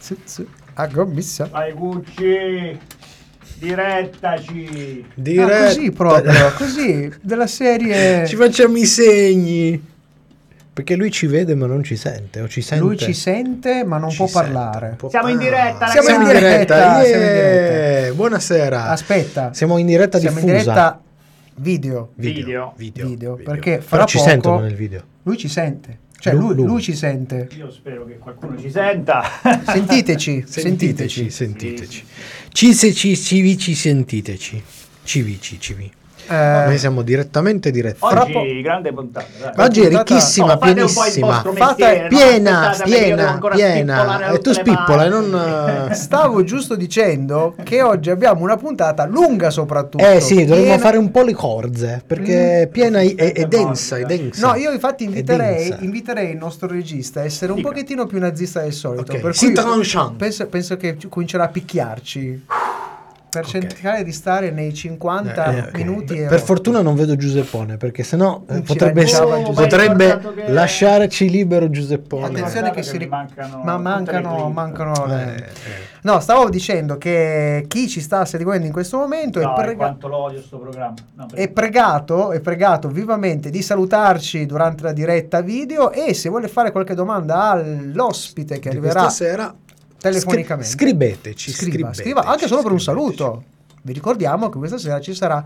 Sì, sì. A commissa. Vai Gucci, direttaci. Ah, così proprio, così, della serie... Ci facciamo i segni. Perché lui ci vede ma non ci sente. O ci sente. Lui ci sente ma non Ci può sente, parlare. può- Siamo in diretta, Siamo in ragazzi. diretta, siamo in yeah! Buonasera. Aspetta. Siamo in diretta Siamo in diffusa. diretta video. Video. Video. Video, video. perché Però fra ci poco- sentono nel video. Lui ci sente. Cioè Lu- lui, lui. lui ci sente. Io spero che qualcuno ci senta. Sentiteci, Sentiteci, sentiteci. sentiteci. Ci, se, ci, ci, vi, ci sentiteci. Ci vi, ci, ci vi. Eh, Noi siamo direttamente diretti. Oggi po- grande puntata. dai. Oggi è ricchissima, il pienissima. mestiere, no? piena, devo piena, piena. E tu spippola e non... eh, Stavo giusto dicendo che oggi abbiamo una puntata lunga soprattutto. Eh sì, dovremmo piena- fare un po' le corze, perché è piena è, è densa, è densa. No, io infatti inviterei, inviterei il nostro regista a essere un Dica. pochettino più nazista del solito. Ok, Per si cui penso, penso che comincerà a picchiarci. Per Ok. cercare di stare nei 50 Eh, ok. minuti. e Per otto. fortuna non vedo Giuseppone, perché sennò eh, potrebbe, Oh, potrebbe lasciarci libero Giuseppone. Attenzione che si ri- mancano ma mancano, mancano le- Eh, eh. No, stavo dicendo che chi ci sta seguendo in questo momento è, No, prega- sto programma. No, è pregato, è pregato vivamente di salutarci durante la diretta video e se vuole fare qualche domanda all'ospite che Di arriverà questa sera telefonicamente. scri- scriveteci, scriva, scriveteci, scriva anche solo per un saluto. Vi ricordiamo che questa sera ci sarà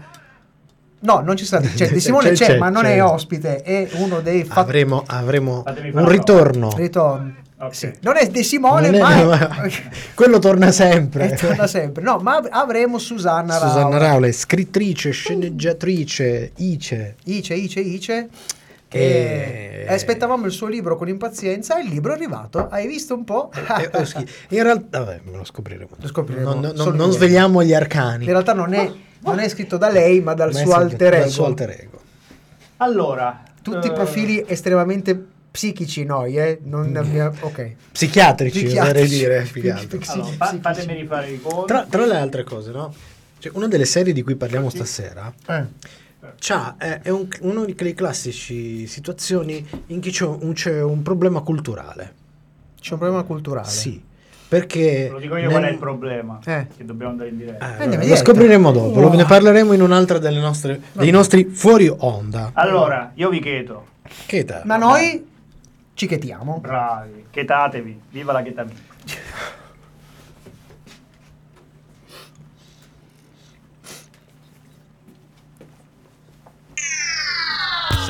No, non ci sarà, cioè, De Simone c'è- c'è, c'è- ma non c'è. è ospite, è uno dei fatti Avremo, avremo un ritorno. ritorni. Ok. Sì. Non è De Simone, Non ma è- ma- quello torna sempre. E torna sempre. No, ma av- avremo Susanna Rao. Susanna Raule, scrittrice, sceneggiatrice, Ice. Ice, Ice, Ice. E- E aspettavamo il suo libro con impazienza e il libro è arrivato. Hai visto un po'? Eh, oh, sì. In realtà, vabbè, lo scopriremo. Lo scopriremo Non, non- non noi. svegliamo gli arcani. In realtà non è, non è scritto da lei, ma dal Ma suo alter dal ego. suo alter ego. Allora, Tutti eh, profili estremamente psichici noi, eh? Non abbiamo... Ok. Psichiatrici, oserei dire. Psichiatrici. allora, fa- fatemi rifare i conti. Tra, tra le altre cose, no? Cioè, una delle serie di cui parliamo stasera Eh. C'ha, è, è un- una di quelle classici situazioni in cui c'è un, c'è un problema culturale. C'è un problema culturale. Sì, perché... Lo dico io nel- qual è il problema. Eh. Che dobbiamo andare in diretta. Eh, in lo scopriremo dopo, lo- Wow. ne parleremo in un'altra delle nostre, dei nostri fuori onda. Allora, io vi chiedo, Che ta- Ma noi ci chetiamo. bravi, chetatevi, viva la chetamina.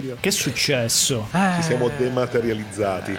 Studio. Che è successo? Ci siamo dematerializzati.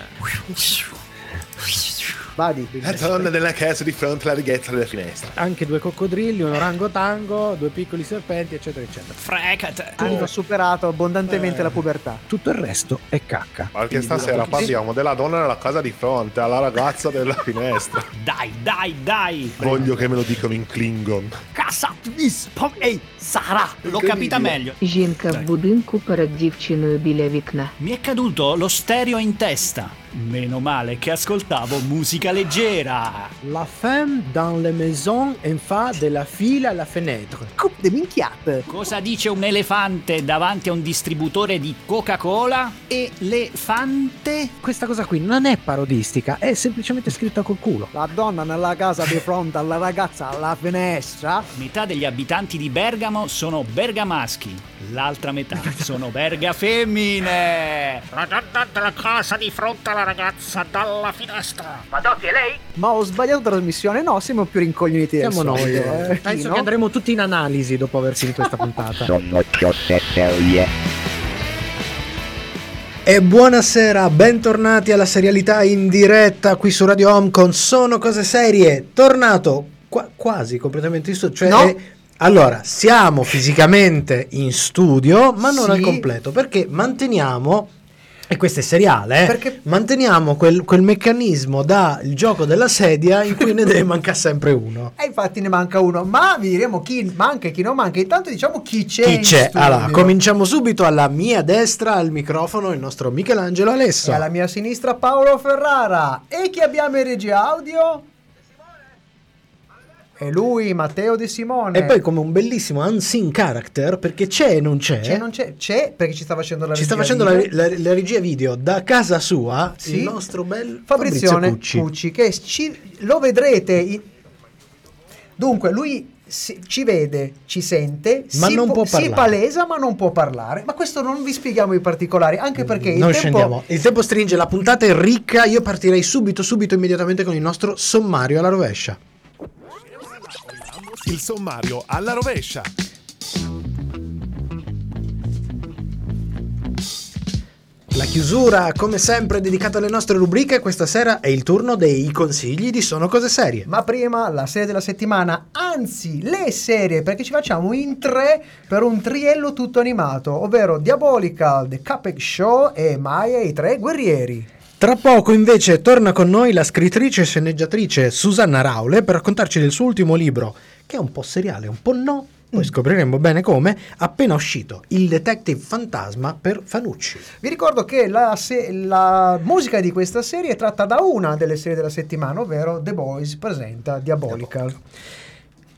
Vadi. La donna della casa di fronte alla righezza della finestra. Anche due coccodrilli, un orangotango, due piccoli serpenti, eccetera, eccetera. Frecate. Hanno superato abbondantemente la pubertà. Tutto il resto è cacca. Perché stasera parliamo della donna della casa di fronte alla ragazza della finestra. Dai, dai, dai. Voglio che me lo dicano in Klingon. Casa, vis, pom, ehi, Sara, l'ho capita meglio. Жінка в будинку перед дівчиною біля вікна. Mi è caduto lo stereo in testa. Meno male che ascoltavo musica leggera. La femme dans les maisons en fa della fila alla fenêtre. Coupe de minchiate. Cosa dice un elefante davanti a un distributore di Coca-Cola? Elefante? Questa cosa qui non è parodistica, è semplicemente scritta col culo. La donna nella casa di fronte alla ragazza alla finestra. Metà degli abitanti di Bergamo sono bergamaschi, l'altra metà sono berga femmine. La donna della casa di fronte alla ragazza dalla finestra. Ma Dotti è lei? Ma ho sbagliato trasmissione? No, siamo più rincoglioniti del Siamo noi. eh. eh. Penso Chino? che andremo tutti in analisi dopo aver finito questa puntata. Sono cose serie. E buonasera, bentornati alla serialità in diretta qui su Radio Home con Sono Cose Serie. Tornato qua- quasi completamente in studio. Cioè, No. Allora, siamo fisicamente in studio, ma non Sì. al completo, perché manteniamo E questo è seriale, eh? Perché- Manteniamo quel, quel meccanismo da il gioco della sedia in cui ne deve mancare sempre uno. E infatti ne manca uno, ma vi diremo chi manca e chi non manca. Intanto diciamo chi c'è. Chi c'è? Allora, cominciamo subito alla mia destra al microfono il nostro Michelangelo E Alessa. alla mia sinistra Paolo Ferrara. E chi abbiamo in regia audio? E lui, Matteo De Simone. E poi come un bellissimo unseen character perché c'è e non c'è. c'è, non c'è, c'è perché ci sta facendo la Ci sta regia facendo la, la- la regia video da casa sua Sì. il nostro bel Fabrizio Cucci. Cucci. che ci- lo vedrete. in- Dunque, lui si- ci vede, ci sente, Ma si, non po- può si palesa, ma non può parlare. Ma questo non vi spieghiamo i particolari, anche perché il Noi tempo scendiamo. Il tempo stringe, la puntata è ricca. Io partirei subito, subito, immediatamente con il nostro sommario alla rovescia. Il sommario alla rovescia. La chiusura, come sempre, dedicata alle nostre rubriche. Questa sera è il turno dei consigli di Sono Cose Serie. Ma prima la serie della settimana, anzi le serie, perché ci facciamo in tre per un triello tutto animato, ovvero Diabolical, The Cupcake Show e Maya e i tre guerrieri. Tra poco invece torna con noi la scrittrice e sceneggiatrice Susanna Raule per raccontarci del suo ultimo libro, che è un po' seriale, un po' no, poi scopriremo bene come, appena uscito, Il detective fantasma per Fanucci. Vi ricordo che la, se- la musica di questa serie è tratta da una delle serie della settimana, ovvero The Boys presenta Diabolical.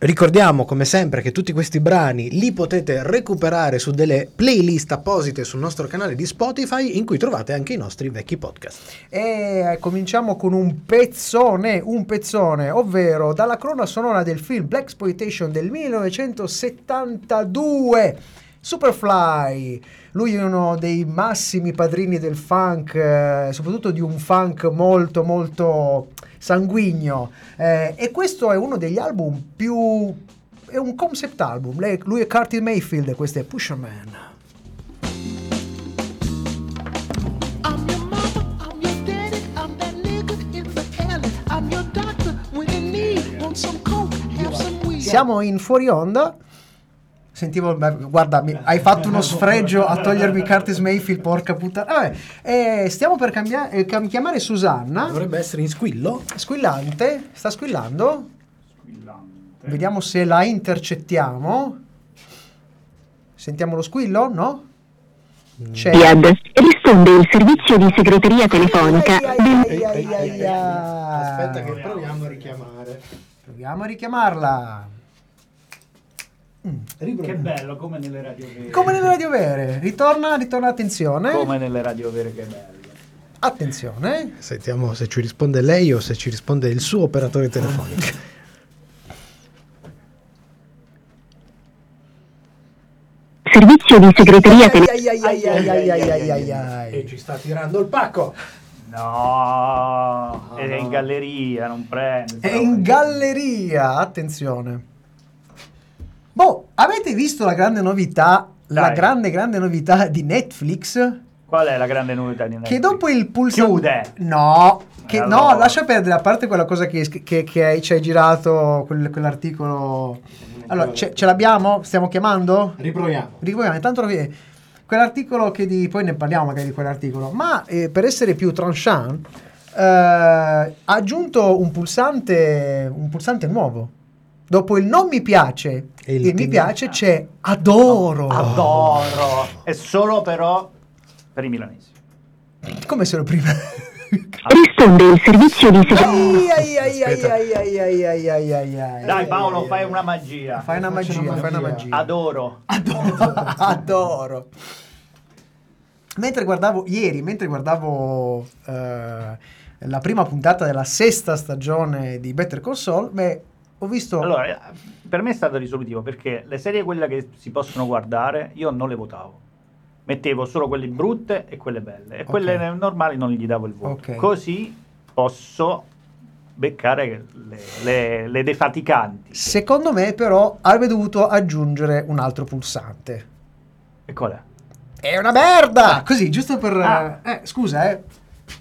Ricordiamo come sempre che tutti questi brani li potete recuperare su delle playlist apposite sul nostro canale di Spotify in cui trovate anche i nostri vecchi podcast. E cominciamo con un pezzone, un pezzone, ovvero dalla crona sonora del film Black Exploitation del 1972. Superfly, lui è uno dei massimi padrini del funk, eh, soprattutto di un funk molto molto sanguigno eh, e questo è uno degli album più... è un concept album, Lei- lui è Curtis Mayfield e questo è Pusherman. Siamo in fuori onda. Sentivo, guarda, mi- hai fatto uno sfregio a togliermi Curtis Mayfield, porca puttana. Vabbè, eh, stiamo per cambiare, eh, cam- chiamare Susanna. Dovrebbe essere in squillo? Squillante, sta squillando. Vediamo se la intercettiamo. Sentiamo lo squillo, no? C'è. Riad, risponde il servizio di segreteria telefonica. Aspetta che proviamo a richiamare. Proviamo a richiamarla. Che bello, come nelle radio vere. Come nelle radio vere. Ritorna, ritorna attenzione. Come nelle radio vere, che bello. Attenzione. Sentiamo se ci risponde lei o se ci risponde il suo operatore telefonico. servizio di segreteria telefonica. E ci sta tirando il pacco. No, è in galleria, non prende. È in galleria, attenzione. Boh, avete visto la grande novità, la Dai. grande grande novità di Netflix? Qual è la grande novità di Netflix? Che dopo il pulsante... Chiude. No, che, E no, allora? lascia perdere, a parte quella cosa che, che- che hai- ci hai girato, quel- quell'articolo... Allora, ce, ce l'abbiamo? Stiamo chiamando? Riproviamo. Riproviamo, intanto quell'articolo che di... poi ne parliamo magari di quell'articolo, ma eh, per essere più tranchant, eh, ha aggiunto un pulsante, un pulsante nuovo. Dopo il non mi piace E il il mi piace c'è adoro. Adoro. È solo però per i milanesi. Come se lo prima... Risponde il servizio di ai. Dai Paolo, fai una magia. Fai una magia, fai una magia. Adoro. Adoro. Mentre guardavo ieri, mentre guardavo eh, la prima puntata della sesta stagione di Better Call Saul, beh, ho visto Allora, per me è stato risolutivo perché le serie quelle che si possono guardare io non le votavo. Mettevo solo quelle brutte e quelle belle. E quelle Ok. normali non gli davo il voto. Ok. Così posso beccare le, le- le defaticanti. Secondo me, però, avrebbe dovuto aggiungere un altro pulsante. E qual è? È una merda! Così, giusto per. Ah. eh, scusa, eh.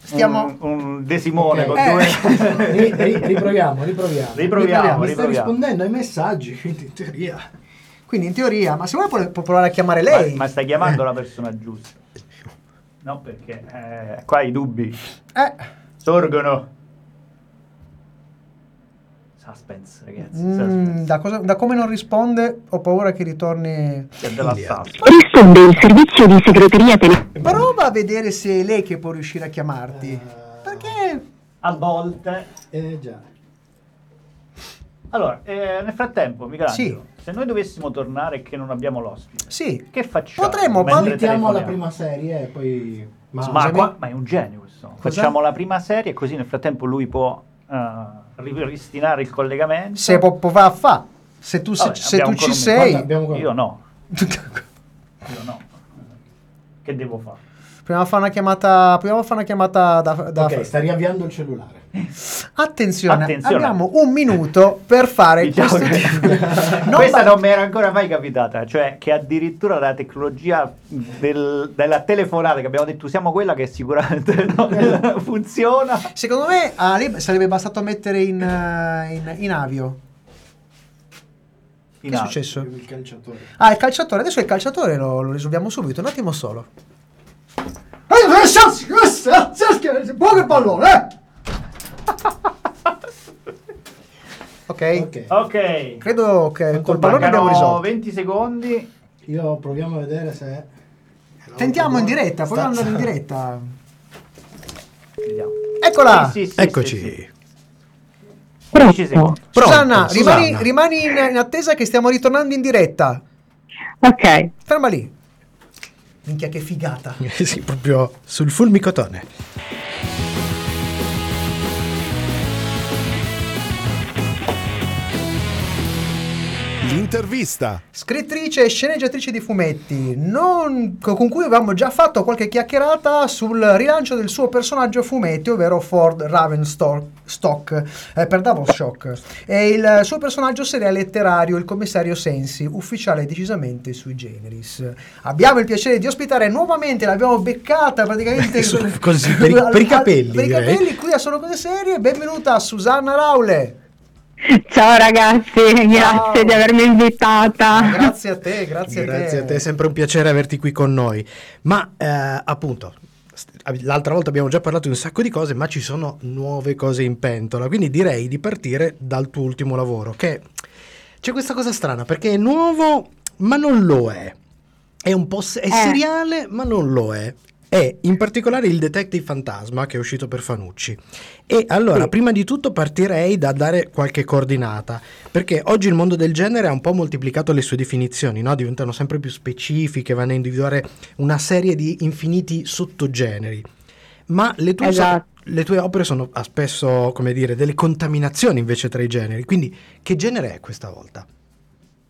Stiamo. Un, un De Simone Ok. con Eh. due... Ri- ri- riproviamo, riproviamo. Riproviamo, Mi sta riproviamo. rispondendo ai messaggi, quindi in teoria. Quindi, in teoria, ma se vuoi può, provare a chiamare ma, lei. ma stai chiamando la persona giusta. No, perché eh, qua i dubbi Eh, sorgono. Suspense, ragazzi. mm, Suspense. da, cosa- da come non risponde, ho paura che ritorni. Risponde il servizio di segreteria telefonica. Prova a vedere se è lei che può riuscire a chiamarti. Perché A volte. Eh già. Allora, eh, nel frattempo, Michelangelo, Sì. se noi dovessimo tornare e che non abbiamo l'ospite, sì, che facciamo? Potremmo, Mettiamo la prima serie e poi... Ma, qua- ma è un genio questo. Cos'è? Facciamo la prima serie così nel frattempo lui può eh, ripristinare il collegamento. se può, può va a fa. Se tu, se- Vabbè, se tu ci sei, Guarda, Io no, io no. Che devo fare? Proviamo a fare una chiamata. Proviamo a fare una chiamata da. da Ok, sta riavviando il cellulare. Attenzione, Attenzione. abbiamo un minuto per fare Diciamo questo che- tipo- Non Questa ba- non mi era ancora mai capitata, cioè che addirittura la tecnologia del- della telefonata che abbiamo detto usiamo quella che sicuramente non funziona. Secondo me a lei sarebbe bastato mettere in, eh, in, in avio. In Che è alto. successo? Il calciatore. Ah, il calciatore. Adesso il calciatore lo, lo risolviamo subito. Un attimo solo. Buon pallone! eh! Ok. Ok. Ok. Credo che Quanto col pallone abbiamo risolto. 20 secondi. Io proviamo a vedere se... Tentiamo in diretta, proviamo andare in diretta. Vediamo. Eccola! Sì, sì, sì, Eccoci. sì, sì. 15 secondi. Susanna, Pronto, rimani, Susanna. rimani in, in attesa che stiamo ritornando in diretta. Ok. Ferma lì. Minchia che figata. sì, proprio sul fulmicotone. L'intervista. Scrittrice e sceneggiatrice di fumetti, non- con cui avevamo già fatto qualche chiacchierata sul rilancio del suo personaggio fumetti, ovvero Ford Ravenstock eh, per Double Shock. E il suo personaggio seriale letterario, il commissario Sensi, ufficiale decisamente sui generis. Abbiamo il piacere di ospitare nuovamente, l'abbiamo beccata praticamente Solo così, per i- per i capelli, Per i capelli, qui a Sono Cose Serie. Benvenuta Susanna Raule. Ciao ragazzi, grazie Ciao. di avermi invitata. Grazie a te, grazie, Grazie a te, è sempre un piacere averti qui con noi. Ma eh, appunto, st- l'altra volta abbiamo già parlato di un sacco di cose, ma ci sono nuove cose in pentola. Quindi direi di partire dal tuo ultimo lavoro, che c'è questa cosa strana perché è nuovo, ma non lo è. È un po' se- è Eh. seriale, ma non lo è. È in particolare il Detective Fantasma che è uscito per Fanucci. E allora, Sì. prima di tutto partirei da dare qualche coordinata, perché oggi il mondo del genere ha un po' moltiplicato le sue definizioni, no? diventano sempre più specifiche, vanno a individuare una serie di infiniti sottogeneri. Ma le tue, Esatto. le tue opere sono spesso, come dire, delle contaminazioni invece tra i generi. Quindi, che genere è questa volta?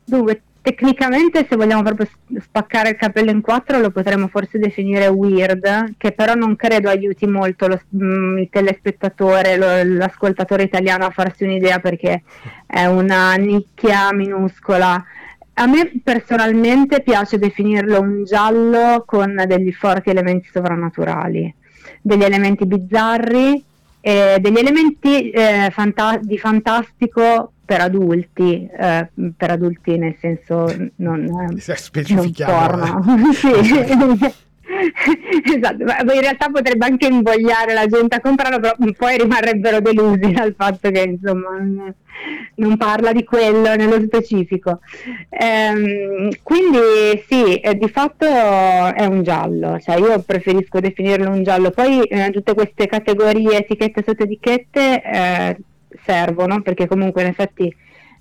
Dunque, tecnicamente se vogliamo proprio spaccare il capello in quattro lo potremmo forse definire weird, che però non credo aiuti molto lo- mm, il telespettatore, lo- l'ascoltatore italiano a farsi un'idea perché è una nicchia minuscola. A me personalmente piace definirlo un giallo con degli forti elementi sovrannaturali, degli elementi bizzarri, e degli elementi eh, fanta- di fantastico per adulti, eh, per adulti nel senso non, eh, non porno. sì. esatto, ma in realtà potrebbe anche invogliare la gente a comprarlo, però poi rimarrebbero delusi dal fatto che insomma non- non parla di quello nello specifico. Ehm, quindi sì, eh, di fatto è un giallo, cioè io preferisco definirlo un giallo, poi eh, tutte queste categorie, etichette sotto etichette eh, servono perché comunque in effetti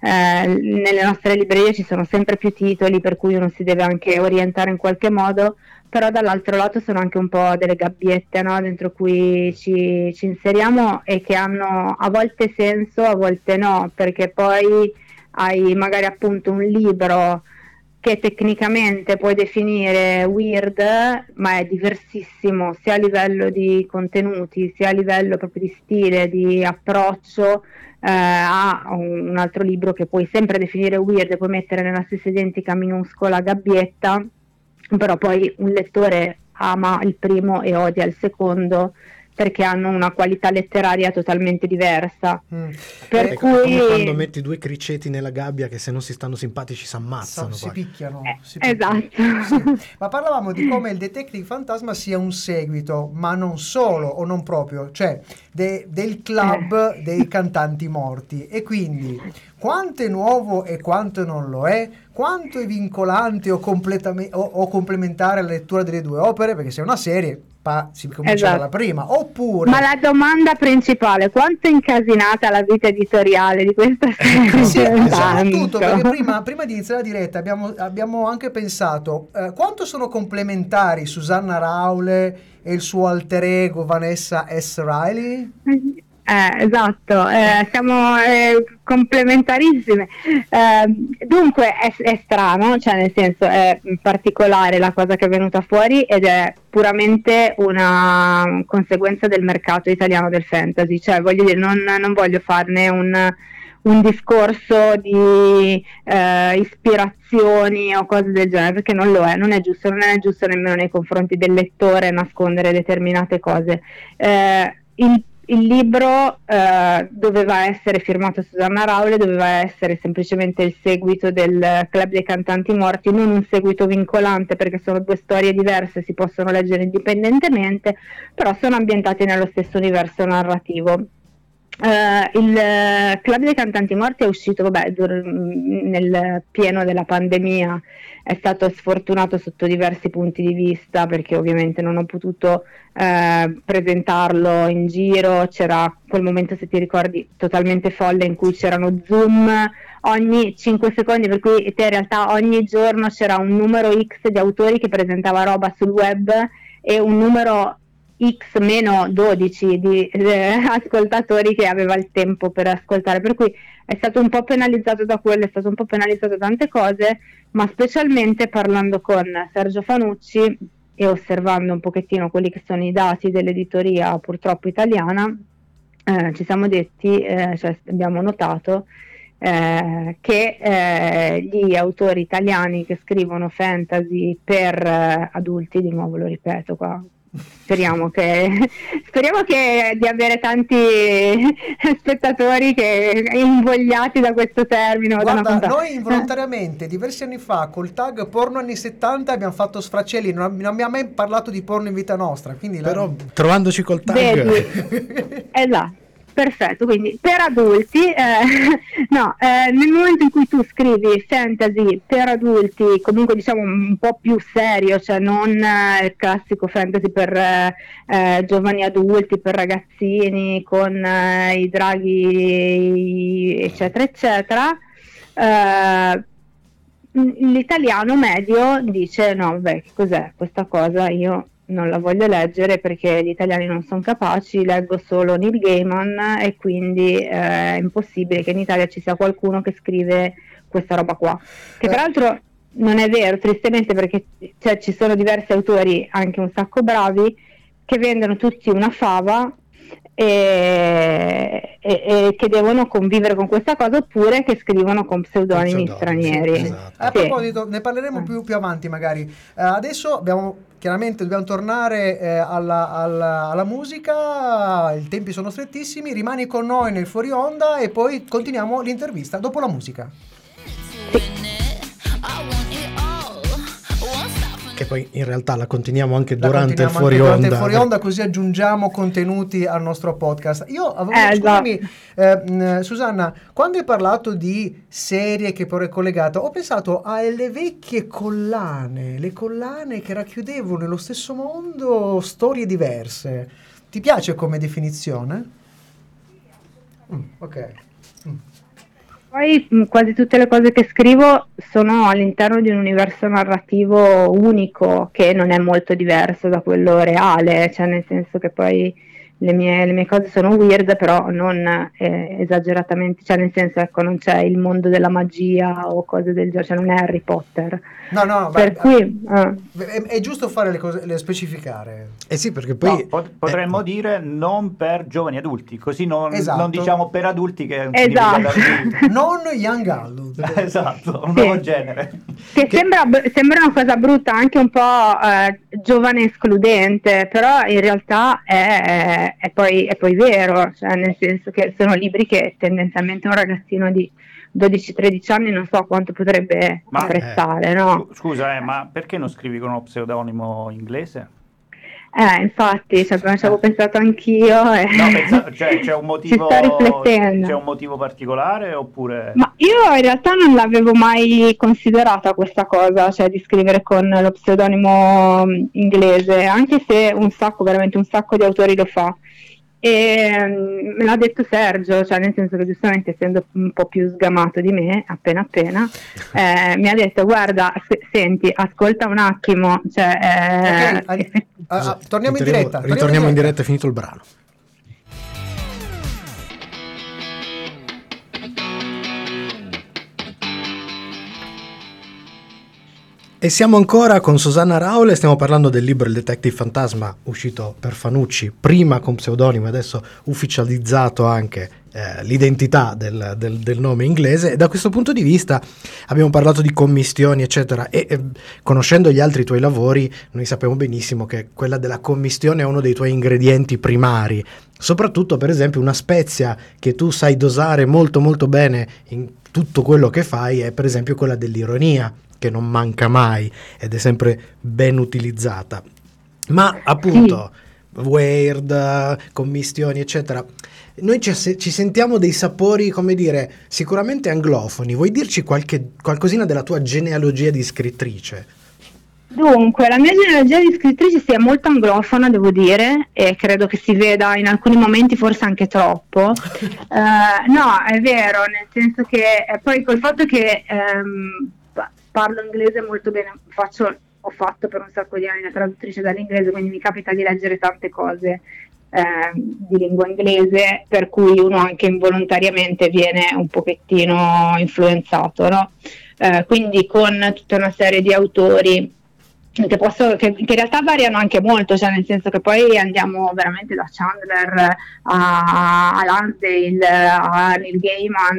eh, nelle nostre librerie ci sono sempre più titoli per cui uno si deve anche orientare in qualche modo, però dall'altro lato sono anche un po' delle gabbiette no? dentro cui ci, ci inseriamo e che hanno a volte senso, a volte no, perché poi hai magari appunto un libro che tecnicamente puoi definire weird, ma è diversissimo sia a livello di contenuti, sia a livello proprio di stile, di approccio eh, a un altro libro che puoi sempre definire weird e puoi mettere nella stessa identica minuscola gabbietta, però poi un lettore ama il primo e odia il secondo perché hanno una qualità letteraria totalmente diversa. Mm. Per Eh, come cui quando metti due criceti nella gabbia che se non si stanno simpatici si ammazzano. si poi. picchiano. Eh, si picchiano. esatto. Sì. Ma parlavamo di come il Detective Fantasma sia un seguito, ma non solo o non proprio, cioè de- del club Eh. dei cantanti morti. E quindi quanto è nuovo e quanto non lo è, quanto è vincolante o, completame- o- o complementare la lettura delle due opere, perché se è una serie pa- si comincia Esatto. dalla prima, oppure... Ma la domanda principale, quanto è incasinata la vita editoriale di questa serie? Sì, soprattutto Tanto. perché prima, prima di iniziare la diretta abbiamo, abbiamo anche pensato eh, quanto sono complementari Susanna Raule e il suo alter ego Vanessa S. Riley? Eh, esatto, eh, siamo eh, complementarissime. Eh, dunque è, è strano, cioè nel senso è particolare la cosa che è venuta fuori ed è puramente una conseguenza del mercato italiano del fantasy, cioè voglio dire, non, non voglio farne un, un discorso di eh, ispirazioni o cose del genere, perché non lo è, non è giusto, non è giusto nemmeno nei confronti del lettore nascondere determinate cose. Eh, il, il libro eh, doveva essere firmato Susanna Raule, doveva essere semplicemente il seguito del Club dei Cantanti Morti, non un seguito vincolante perché sono due storie diverse, si possono leggere indipendentemente, però sono ambientate nello stesso universo narrativo. Eh, il Club dei Cantanti Morti è uscito vabbè, dur- nel pieno della pandemia, è stato sfortunato sotto diversi punti di vista perché ovviamente non ho potuto eh, presentarlo in giro, c'era quel momento se ti ricordi totalmente folle in cui c'erano zoom ogni 5 secondi per cui te in realtà ogni giorno c'era un numero X di autori che presentava roba sul web e un numero X meno 12 di eh, ascoltatori che aveva il tempo per ascoltare, per cui è stato un po' penalizzato da quello, è stato un po' penalizzato da tante cose, ma specialmente parlando con Sergio Fanucci e osservando un pochettino quelli che sono i dati dell'editoria purtroppo italiana, eh, ci siamo detti, eh, cioè abbiamo notato eh, che eh, gli autori italiani che scrivono fantasy per eh, adulti, di nuovo lo ripeto qua, speriamo che, speriamo che di avere tanti spettatori che invogliati da questo termine. da Guarda, puntata. noi involontariamente diversi anni fa col tag porno anni 70 abbiamo fatto sfracelli, non, non abbiamo mai parlato di porno in vita nostra, quindi la- Però trovandoci col tag... Vedi? esatto. Perfetto, quindi per adulti, eh, no, eh, nel momento in cui tu scrivi fantasy per adulti, comunque diciamo un po' più serio, cioè non eh, il classico fantasy per eh, eh, giovani adulti, per ragazzini, con eh, i draghi, eccetera, eccetera, l'italiano medio dice no, vabbè, cos'è questa cosa? Io non la voglio leggere perché gli italiani non sono capaci, leggo solo Neil Gaiman e quindi eh, è impossibile che in Italia ci sia qualcuno che scrive questa roba qua. Che Eh. peraltro non è vero, tristemente, perché cioè, ci sono diversi autori, anche un sacco bravi, che vendono tutti una fava e, e- e che devono convivere con questa cosa oppure che scrivono con pseudonimi Pseudonimi, stranieri. sì, esatto. A Sì. proposito, ne parleremo più, più avanti magari. Eh, adesso abbiamo, chiaramente dobbiamo tornare eh, alla, alla- alla musica, i tempi sono strettissimi, rimani con noi nel fuori onda e poi continuiamo l'intervista dopo la musica. Poi in realtà la continuiamo anche La durante il continuiamo fuori anche durante onda. il fuori onda così aggiungiamo contenuti al nostro podcast. Io avevo, Eh, scusami, eh, mh, Susanna, quando hai parlato di serie che poi è collegata, ho pensato alle vecchie collane, le collane che racchiudevano nello stesso mondo storie diverse. Ti piace come definizione? Mm, ok. Poi quasi tutte le cose che scrivo sono all'interno di un universo narrativo unico che non è molto diverso da quello reale, cioè nel senso che poi le mie, le mie cose sono weird, però non eh, esageratamente, cioè nel senso ecco non c'è il mondo della magia o cose del genere, cioè non è Harry Potter. No, no, per beh, cui eh, è, è giusto fare le cose, le specificare. Eh sì, perché poi... No, pot- potremmo eh, dire non per giovani adulti, così non, Esatto. non diciamo per adulti che è un Esatto. Non young adult. esatto, un Sì. nuovo genere. che, Sembra, sembra una cosa brutta, anche un po' eh, giovane escludente, però in realtà è, è, è poi, è poi vero, cioè nel senso che sono libri che tendenzialmente un ragazzino di 12-13 anni non so quanto potrebbe Ma- apprezzare, no? Scu- Scusa, eh, ma perché non scrivi con uno pseudonimo inglese? Eh, infatti, cioè, ci avevo pensato anch'io. E... No, pensa- cioè, c'è un motivo, c'è un motivo particolare oppure... Ma io in realtà non l'avevo mai considerata questa cosa, cioè di scrivere con lo pseudonimo mm, inglese, anche se un sacco, veramente un sacco di autori lo fa. E mm, me l'ha detto Sergio, cioè nel senso che giustamente essendo un po' più sgamato di me, appena appena, eh, mi ha detto guarda, se- senti, ascolta un attimo, cioè, eh, Ok, Ali- ah, ah, torniamo in diretta. Ritorniamo in diretta, è finito il brano. E siamo ancora con Susanna Raule, stiamo parlando del libro Il Detective Fantasma uscito per Fanucci, prima con pseudonimo adesso ufficializzato anche eh, l'identità del, del- del nome inglese. E da questo punto di vista abbiamo parlato di commistioni eccetera e, e conoscendo gli altri tuoi lavori noi sappiamo benissimo che quella della commistione è uno dei tuoi ingredienti primari, soprattutto per esempio una spezia che tu sai dosare molto molto bene in tutto quello che fai è per esempio quella dell'ironia che non manca mai ed è sempre ben utilizzata. Ma appunto, weird, eh, commistioni, eccetera. Noi ci, ci sentiamo dei sapori, come dire, sicuramente anglofoni. Vuoi dirci qualche, qualcosina della tua genealogia di scrittrice? Dunque, la mia genealogia di scrittrice sia molto anglofona, devo dire, e credo che si veda in alcuni momenti forse anche troppo. Eh, no, è vero, nel senso che eh, poi col fatto che pa- parlo inglese molto bene, faccio, ho fatto per un sacco di anni la traduttrice dall'inglese, quindi mi capita di leggere tante cose ehm, di lingua inglese, per cui uno anche involontariamente viene un pochettino influenzato, no? Eh, quindi con tutta una serie di autori che, posso- che- che in realtà variano anche molto, cioè nel senso che poi andiamo veramente da Chandler a, a Lansdale, a Neil Gaiman,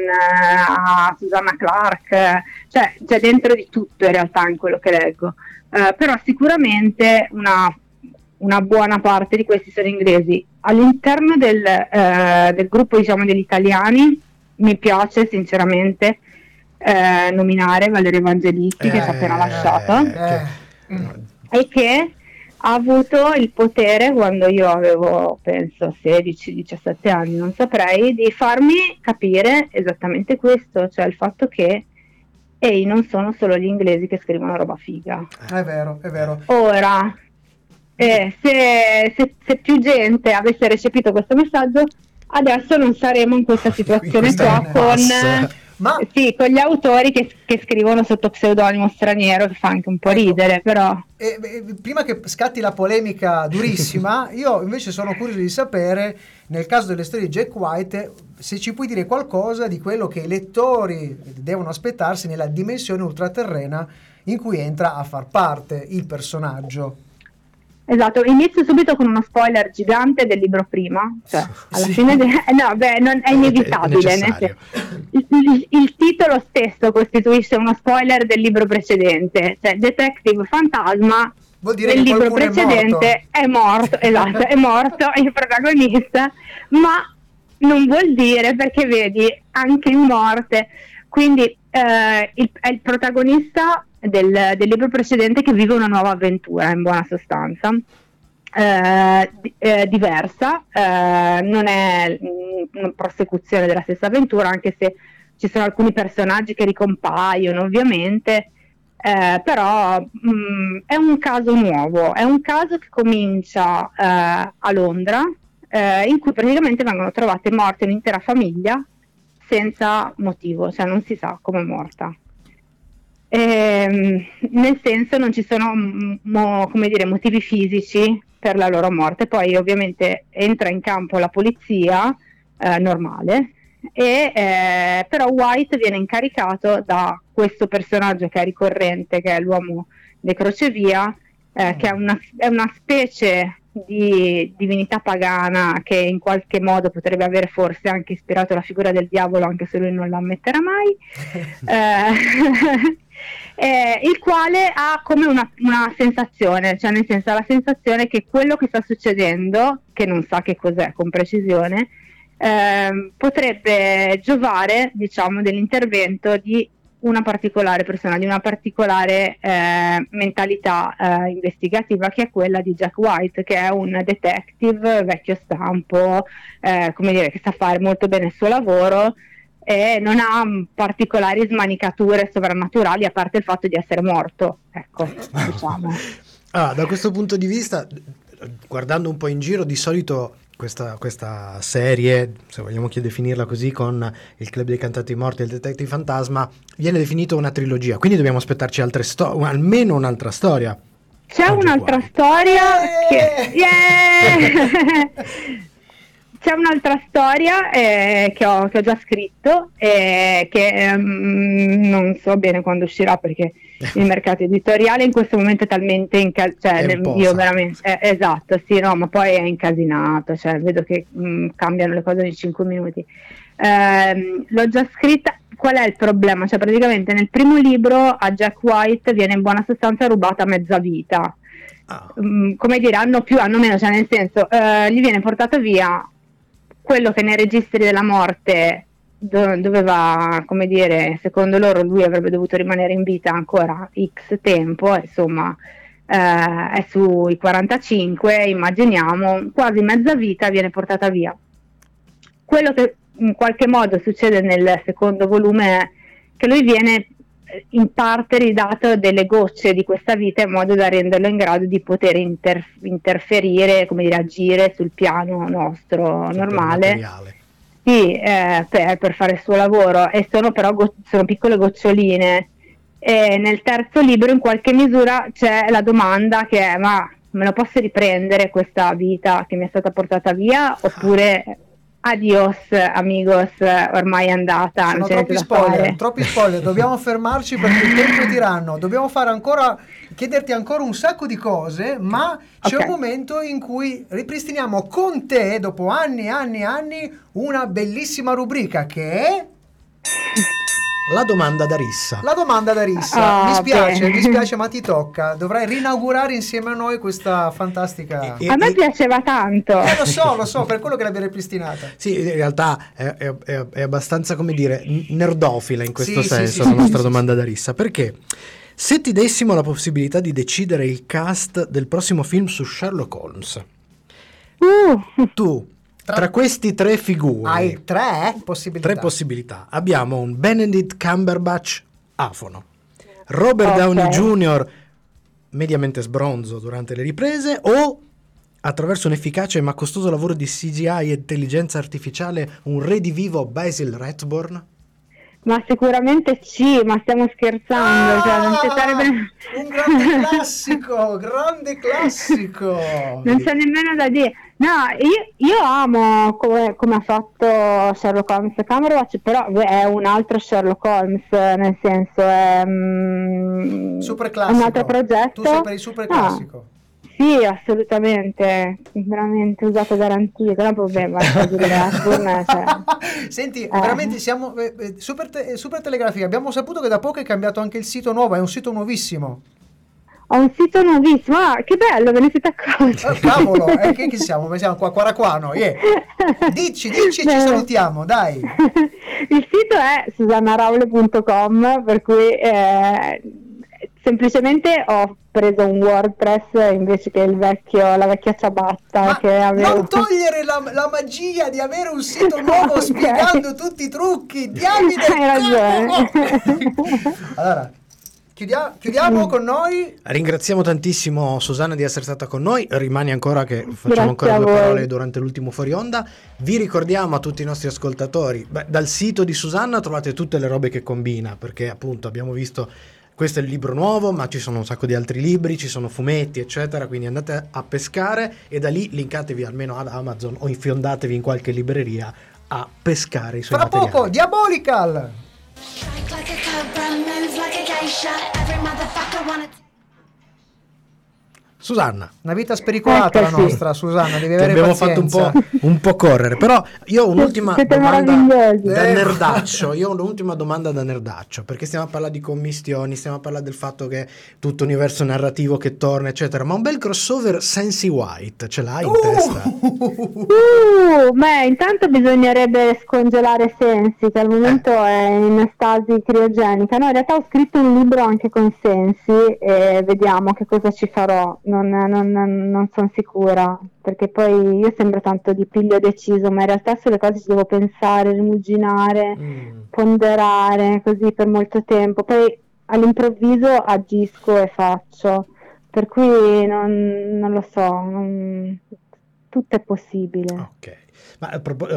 a Susanna Clark, cioè c'è dentro di tutto in realtà in quello che leggo, Eh, però sicuramente una, una buona parte di questi sono inglesi. All'interno del, eh, del gruppo diciamo degli italiani mi piace sinceramente eh, nominare Valerio Evangelisti che ci ha appena lasciato Eh. E che ha avuto il potere quando io avevo penso 16-17 anni, non saprei, di farmi capire esattamente questo, cioè il fatto che ehi, non sono solo gli inglesi che scrivono roba figa. È vero, è vero. Ora, eh, se, se- se più gente avesse recepito questo messaggio, adesso non saremo in questa situazione qua con, Ma sì, con gli autori che, che scrivono sotto pseudonimo straniero, che fa anche un po' Ecco. ridere, però... eh, eh, prima che scatti la polemica durissima, io invece sono curioso di sapere, nel caso delle storie di Jack White, se ci puoi dire qualcosa di quello che i lettori devono aspettarsi nella dimensione ultraterrena in cui entra a far parte il personaggio. Esatto, inizio subito con uno spoiler gigante del libro prima, cioè alla Sì. fine de- eh, no, beh, non- è inevitabile, senso- il, il- il titolo stesso costituisce uno spoiler del libro precedente, cioè Detective Fantasma Vuol dire nel che libro qualcuno è precedente è morto, esatto, è morto il protagonista, ma non vuol dire perché vedi anche in morte, quindi eh, il- è il protagonista del, del libro precedente che vive una nuova avventura in buona sostanza. eh, eh, diversa, eh, non è mm, una prosecuzione della stessa avventura, anche se ci sono alcuni personaggi che ricompaiono ovviamente, eh, però mm, è un caso nuovo, è un caso che comincia eh, a Londra, eh, in cui praticamente vengono trovate morte un'intera famiglia senza motivo, cioè non si sa come è morta. Ehm, nel senso non ci sono mo- come dire, motivi fisici per la loro morte. Poi ovviamente entra in campo la polizia eh, normale, e, eh, però White viene incaricato da questo personaggio che è ricorrente, che è l'uomo dei crocevia, eh, che è una, è una specie di divinità pagana che in qualche modo potrebbe avere forse anche ispirato la figura del diavolo, anche se lui non la ammetterà mai. Eh, eh, il quale ha come una, una sensazione, cioè nel senso ha la sensazione che quello che sta succedendo, che non sa che cos'è con precisione, ehm, potrebbe giovare diciamo dell'intervento di una particolare persona, di una particolare eh, mentalità eh, investigativa che è quella di Jack White, che è un detective vecchio stampo, eh, come dire, che sa fare molto bene il suo lavoro e non ha mm, particolari smanicature sovrannaturali a parte il fatto di essere morto. Ecco, diciamo. Ah, da questo punto di vista, guardando un po' in giro, di solito questa, questa serie, se vogliamo definirla così, con il Club dei Cantanti Morti e il Detective Fantasma, viene definita una trilogia, quindi dobbiamo aspettarci altre sto- almeno un'altra storia. C'è Oggi un'altra qua. storia che... Yeah! C'è un'altra storia eh, che, ho, che ho già scritto e che ehm, non so bene quando uscirà perché il mercato editoriale in questo momento è talmente inca- cioè, nel- io veramente eh, esatto, sì, no, ma poi è incasinato, cioè vedo che mh, cambiano le cose in 5 minuti. Ehm, l'ho già scritta. Qual è il problema? Cioè, praticamente nel primo libro a Jack White viene in buona sostanza rubata mezza vita. Mm, come dire, hanno più, hanno meno, cioè nel senso, eh, gli viene portato via quello che nei registri della morte do- doveva, come dire, secondo loro lui avrebbe dovuto rimanere in vita ancora X tempo, insomma, eh, è sui 45, immaginiamo, quasi mezza vita viene portata via. Quello che in qualche modo succede nel secondo volume è che lui viene in parte ridato delle gocce di questa vita in modo da renderlo in grado di poter inter- interferire, come dire, agire sul piano nostro normale materiale. sì, eh, per, per fare il suo lavoro e sono però go- sono piccole goccioline. E nel terzo libro in qualche misura c'è la domanda che è ma me la posso riprendere questa vita che mi è stata portata via oppure adios amigos ormai è andata Sono troppi spoiler, troppi spoiler, dobbiamo fermarci perché il tempo è tiranno, dobbiamo fare ancora, chiederti ancora un sacco di cose, ma c'è un momento in cui ripristiniamo con te, dopo anni e anni e anni, una bellissima rubrica che è La domanda da rissa. la domanda da rissa. Ah, mi spiace, bene. mi spiace, ma ti tocca, dovrai rinaugurare insieme a noi questa fantastica... E- a me e- piaceva tanto Eh, lo so, lo so, per quello che l'abbiamo ripristinata. Sì, in realtà è, è- è- abbastanza, come dire, nerdofila in questo Sì, senso sì, la sì, nostra sì, domanda da rissa. Perché se ti dessimo la possibilità di decidere il cast del prossimo film su Sherlock Holmes, Uh, tu, Tra- tra questi tre figure, Hai tre possibilità. tre possibilità, abbiamo un Benedict Cumberbatch afono, Robert Ok. Downey Jr. mediamente sbronzo durante le riprese o attraverso un efficace ma costoso lavoro di CGI e intelligenza artificiale un redivivo Basil Rathbone? ma sicuramente sì ma stiamo scherzando cioè, non ci Ah, sarebbe Un grande classico, grande classico. non c'è nemmeno da dire. No, io, io amo come, come ha fatto Sherlock Holmes e Cumberbatch, però è un altro Sherlock Holmes, nel senso è mm, Super un classico. altro progetto. Tu sei per il super No, classico. sì, assolutamente, veramente usato garantie, non è un problema. cioè. Senti, Eh. veramente siamo eh, eh, super, te- super telegrafia. Abbiamo saputo che da poco è cambiato anche il sito nuovo, è un sito nuovissimo. Ho un sito nuovissimo, ah, che bello, ve ne siete accorti? Ah, cavolo, eh, che, che siamo? Ma Siamo qua, Quaraquano, yeah. Dici, dici, ci Bene. salutiamo, dai. Il sito è susannaraule.com per cui eh, semplicemente ho preso un WordPress invece che il vecchio, la vecchia ciabatta Ma che avevo. non togliere la, la magia di avere un sito nuovo Ok. spiegando tutti i trucchi. Diamine! Hai ragione. allora, chiudia- chiudiamo con noi. Ringraziamo tantissimo Susanna di essere stata con noi, rimani ancora che facciamo Grazie ancora due parole durante l'ultimo fuori onda. Vi ricordiamo a tutti i nostri ascoltatori, beh, dal sito di Susanna trovate tutte le robe che combina, perché appunto abbiamo visto questo è il libro nuovo, ma ci sono un sacco di altri libri, ci sono fumetti, eccetera, quindi andate a pescare e da lì linkatevi almeno ad Amazon o infiondatevi in qualche libreria a pescare i suoi Fra materiali. poco, Diabolical! Strike like a cobra, move like a geisha. Every motherfucker wanna. Susanna, Una vita spericolata la Eccoci. nostra, Susanna, devi ti avere abbiamo fatto un pazienza. po', un po' correre, però io ho un'ultima Siete domanda da Eh, nerdaccio, io ho un'ultima domanda da nerdaccio, perché stiamo a parlare di commistioni, stiamo a parlare del fatto che tutto universo narrativo che torna, eccetera, ma un bel crossover Sensi White ce l'hai in Uh! testa? Uh, beh, intanto bisognerebbe scongelare Sensi, che al momento è in stasi criogenica. No, in realtà ho scritto un libro anche con Sensi e vediamo che cosa ci farò. Non, non, non sono sicura, perché poi io sembro tanto di piglio deciso, ma in realtà sulle cose ci devo pensare, rimuginare, Mm. ponderare così per molto tempo. Poi all'improvviso agisco e faccio. Per cui non, non lo so, non- tutto è possibile. Ok, ma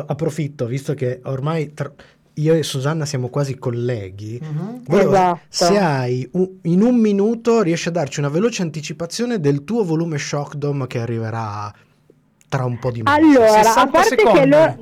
approfitto, visto che ormai tra- io e Susanna siamo quasi colleghi, Mhm. volevo- Esatto. se hai un- in un minuto riesci a darci una veloce anticipazione del tuo volume Shockdom che arriverà tra un po' di mesi. Allora, a 60 parte secondi. che loro...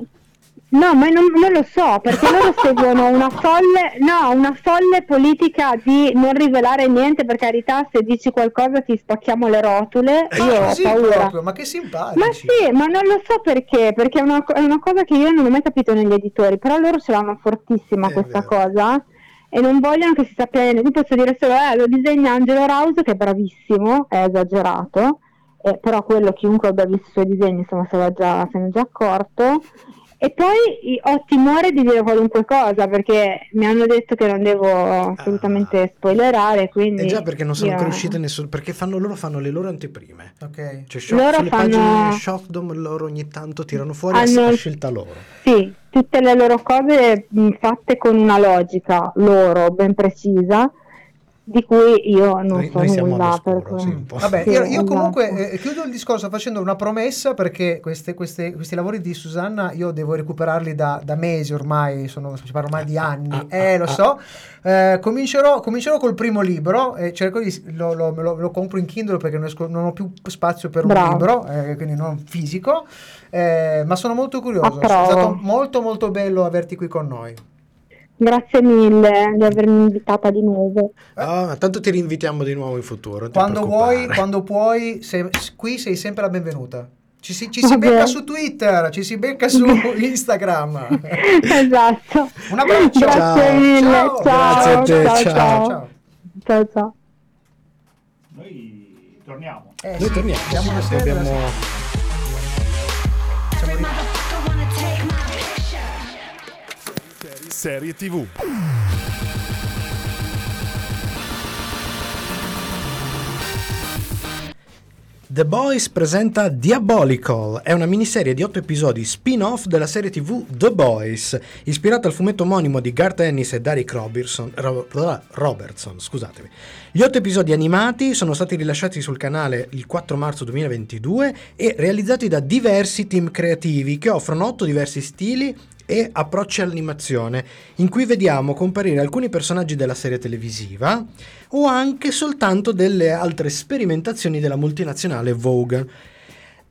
No, ma non, non lo so, perché loro seguono una folle, no, una folle politica di non rivelare niente, per carità, se dici qualcosa ti spacchiamo le rotule, Ma io ho paura. proprio, ma che simpatici. Ma sì, ma non lo so perché, perché è una, è una cosa che io non ho mai capito negli editori, però loro ce l'hanno fortissima È questa vero. cosa e non vogliono che si sappia niente. Io posso dire solo, eh, lo disegna Angelo Rouse che è bravissimo, è esagerato, eh, però quello chiunque abbia visto i suoi disegni insomma se, già, se ne è già accorto. E poi ho timore di dire qualunque cosa perché mi hanno detto che non devo assolutamente spoilerare, quindi... Eh già perché non sono io- ancora uscite nessuno, perché fanno, loro fanno le loro anteprime. Ok. Cioè, shock- Loro sulle fanno- pagine Shockdom loro ogni tanto tirano fuori Hanno- a scelta loro. Sì, tutte le loro cose fatte con una logica loro ben precisa, di cui io non Noi- so noi siamo nulla. cui- sì, un po'. Vabbè, Sì, io, io esatto. comunque eh, chiudo il discorso facendo una promessa perché queste- queste- questi lavori di Susanna io devo recuperarli da, da mesi ormai, sono, si parla ormai di anni, ah, eh ah, lo ah. so. Eh, comincerò, comincerò col primo libro e cerco di, lo, lo- lo- lo compro in Kindle perché non, esco- non ho più spazio per un Bravo. libro, eh, quindi non fisico, eh, ma sono molto curioso, è Approvo. stato molto molto bello averti qui con noi. Grazie mille di avermi invitata di nuovo. Ah, ma tanto ti rinvitiamo di nuovo in futuro. Quando vuoi, quando puoi, se- qui sei sempre la benvenuta. Ci si, ci si becca su Twitter, ci si becca su Instagram. esatto. Un abbraccio. Grazie Ciao. mille. Ciao. Ciao. Grazie a te, ciao, ciao. ciao. Ciao. Ciao, ciao. Noi torniamo. Eh, Noi sì, torniamo. siamo serie abbiamo... siamo Serie TV. The Boys presenta Diabolical, è una miniserie di otto episodi spin-off della serie tv The Boys, ispirata al fumetto omonimo di Garth Ennis e Derek Robertson, Ro- Ro- Robertson. Scusatemi. Gli otto episodi animati sono stati rilasciati sul canale il 4 marzo 2022 e realizzati da diversi team creativi che offrono otto diversi stili e approcci all'animazione, in cui vediamo comparire alcuni personaggi della serie televisiva o anche soltanto delle altre sperimentazioni della multinazionale Vogue.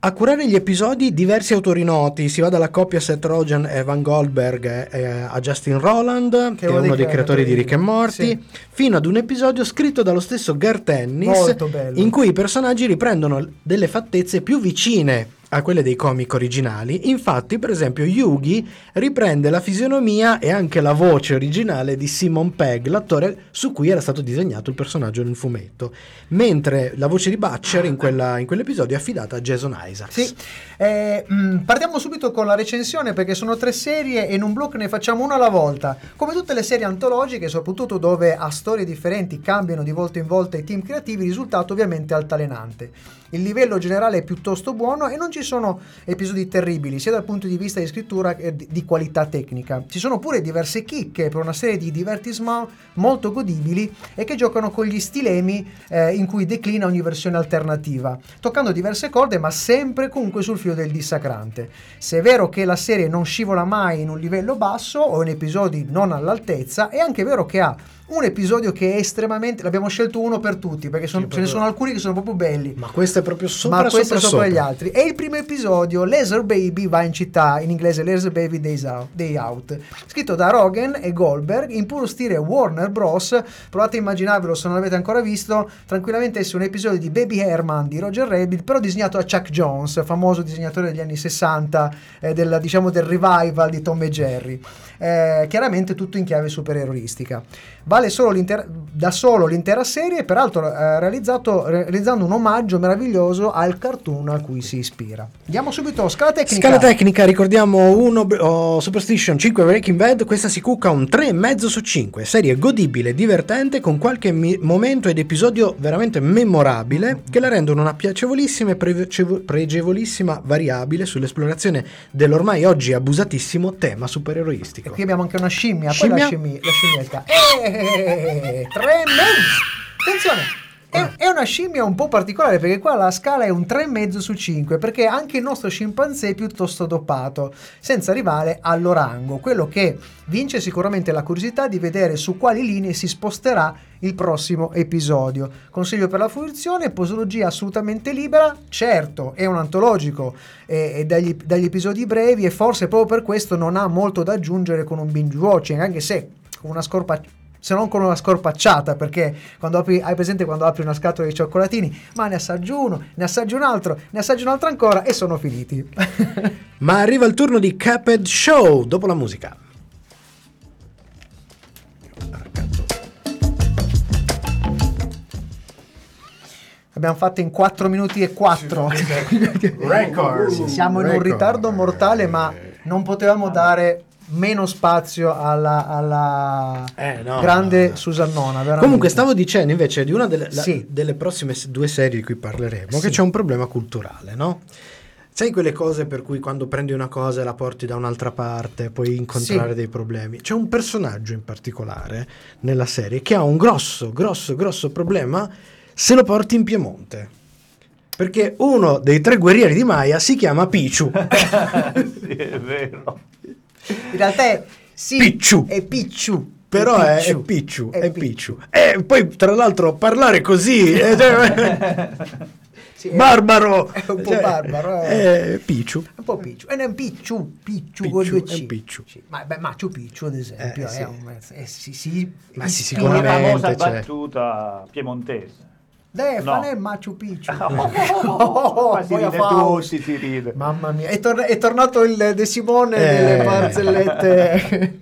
A curare gli episodi diversi autori noti, si va dalla coppia Seth Rogen e Van Goldberg eh, a Justin Roland, che, è uno dei creatori di Rick e Morty, sì. fino ad un episodio scritto dallo stesso Garth Ennis, in cui i personaggi riprendono delle fattezze più vicine a quelle dei comic originali. Infatti, per esempio, Yugi riprende la fisionomia e anche la voce originale di Simon Pegg, l'attore su cui era stato disegnato il personaggio nel fumetto, mentre la voce di Butcher in, quella- in quell'episodio è affidata a Jason Isaacs. Sì, Eh, mh, partiamo subito con la recensione perché sono tre serie e in un blocco ne facciamo una alla volta. Come tutte le serie antologiche, soprattutto dove a storie differenti cambiano di volta in volta i team creativi, il risultato ovviamente è altalenante. Il livello generale è piuttosto buono e non ci sono episodi terribili, sia dal punto di vista di scrittura che di qualità tecnica. Ci sono pure diverse chicche per una serie di divertissement molto godibili e che giocano con gli stilemi eh, in cui declina ogni versione alternativa, toccando diverse corde ma sempre comunque sul filo del dissacrante. Se è vero che la serie non scivola mai in un livello basso o in episodi non all'altezza, è anche vero che ha un episodio che è estremamente... l'abbiamo scelto uno per tutti perché son- Sì, ce ne sono alcuni che sono proprio belli. Ma questo è proprio sopra ma questo sopra è sopra sopra. gli altri. E il primo primo episodio Laser Baby va in città, in inglese Laser Baby Days Out, Day Out, scritto da Rogan e Goldberg in puro stile Warner Bros. Provate a immaginarvelo se non l'avete ancora visto, tranquillamente è un episodio di Baby Herman di Roger Rabbit, però disegnato a Chuck Jones, famoso disegnatore degli anni 60, eh, del, diciamo del revival di Tom e Jerry. Eh, chiaramente tutto in chiave supereroistica. Vale solo da solo l'intera serie, peraltro eh, realizzato, realizzando un omaggio meraviglioso al cartoon a cui si ispira. Andiamo subito, scala tecnica. Scala tecnica, ricordiamo 1 Superstition 5 Breaking Bad, questa si cucca un 3,5 su 5, serie godibile, divertente, con qualche mi- momento ed episodio veramente memorabile che la rendono una piacevolissima e precevo- pregevolissima variabile sull'esplorazione dell'ormai oggi abusatissimo tema E supereroistico. qui abbiamo anche una scimmia, poi Scimmia? la, scimmi- la scimmietta. Eh, tre mezzo. Attenzione. È, una scimmia un po' particolare perché qua la scala è un 3,5 su 5 perché anche il nostro scimpanzé è piuttosto dopato, senza arrivare all'orango. Quello che vince sicuramente la curiosità di vedere su quali linee si sposterà il prossimo episodio. Consiglio per la fruizione, posologia assolutamente libera, certo è un antologico e, dagli, dagli episodi brevi e forse proprio per questo non ha molto da aggiungere con un binge watching, anche se con una scorpa se non con una scorpacciata, perché quando apri, hai presente quando apri una scatola di cioccolatini, ma ne assaggio uno, ne assaggio un altro, ne assaggio un altro ancora e sono finiti. Ma arriva il turno di Cuphead Show dopo la musica. Abbiamo fatto in 4 minuti e 4. Record. Siamo in un ritardo mortale, ma non potevamo dare meno spazio alla, alla Eh, no, grande no, no. Susannona. veramente. Comunque stavo dicendo invece di una delle, la- Sì. delle prossime due serie di cui parleremo Sì. che c'è un problema culturale, no? Sai quelle cose per cui quando prendi una cosa e la porti da un'altra parte puoi incontrare Sì. dei problemi? C'è un personaggio in particolare nella serie che ha un grosso, grosso, grosso problema se lo porti in Piemonte. Perché uno dei tre guerrieri di Maya si chiama Pichu. sì, è vero. In realtà è sì, Picciu. È Picciu. Però è, è Picciu. Picciu, È è Picciu. Picciu. E poi tra l'altro parlare così... eh, cioè- Sì, è- Barbaro! È un po' Cioè, barbaro. eh. È Picciu. Un po' picciu. È picciu, picciu, Picciu, con due è C. picciu. Sì, Ma beh, Machu Picchu, ad esempio, Eh, sì. è un... eh, sì, sì, Ma sì, Sicuramente, famosa cioè. battuta piemontese. Defane No. è Machu Picchu. Oh, ma si Poi a ride Faust. tutti, si ride. Mamma mia, è, tor- è tornato il De Simone Eh. delle barzellette.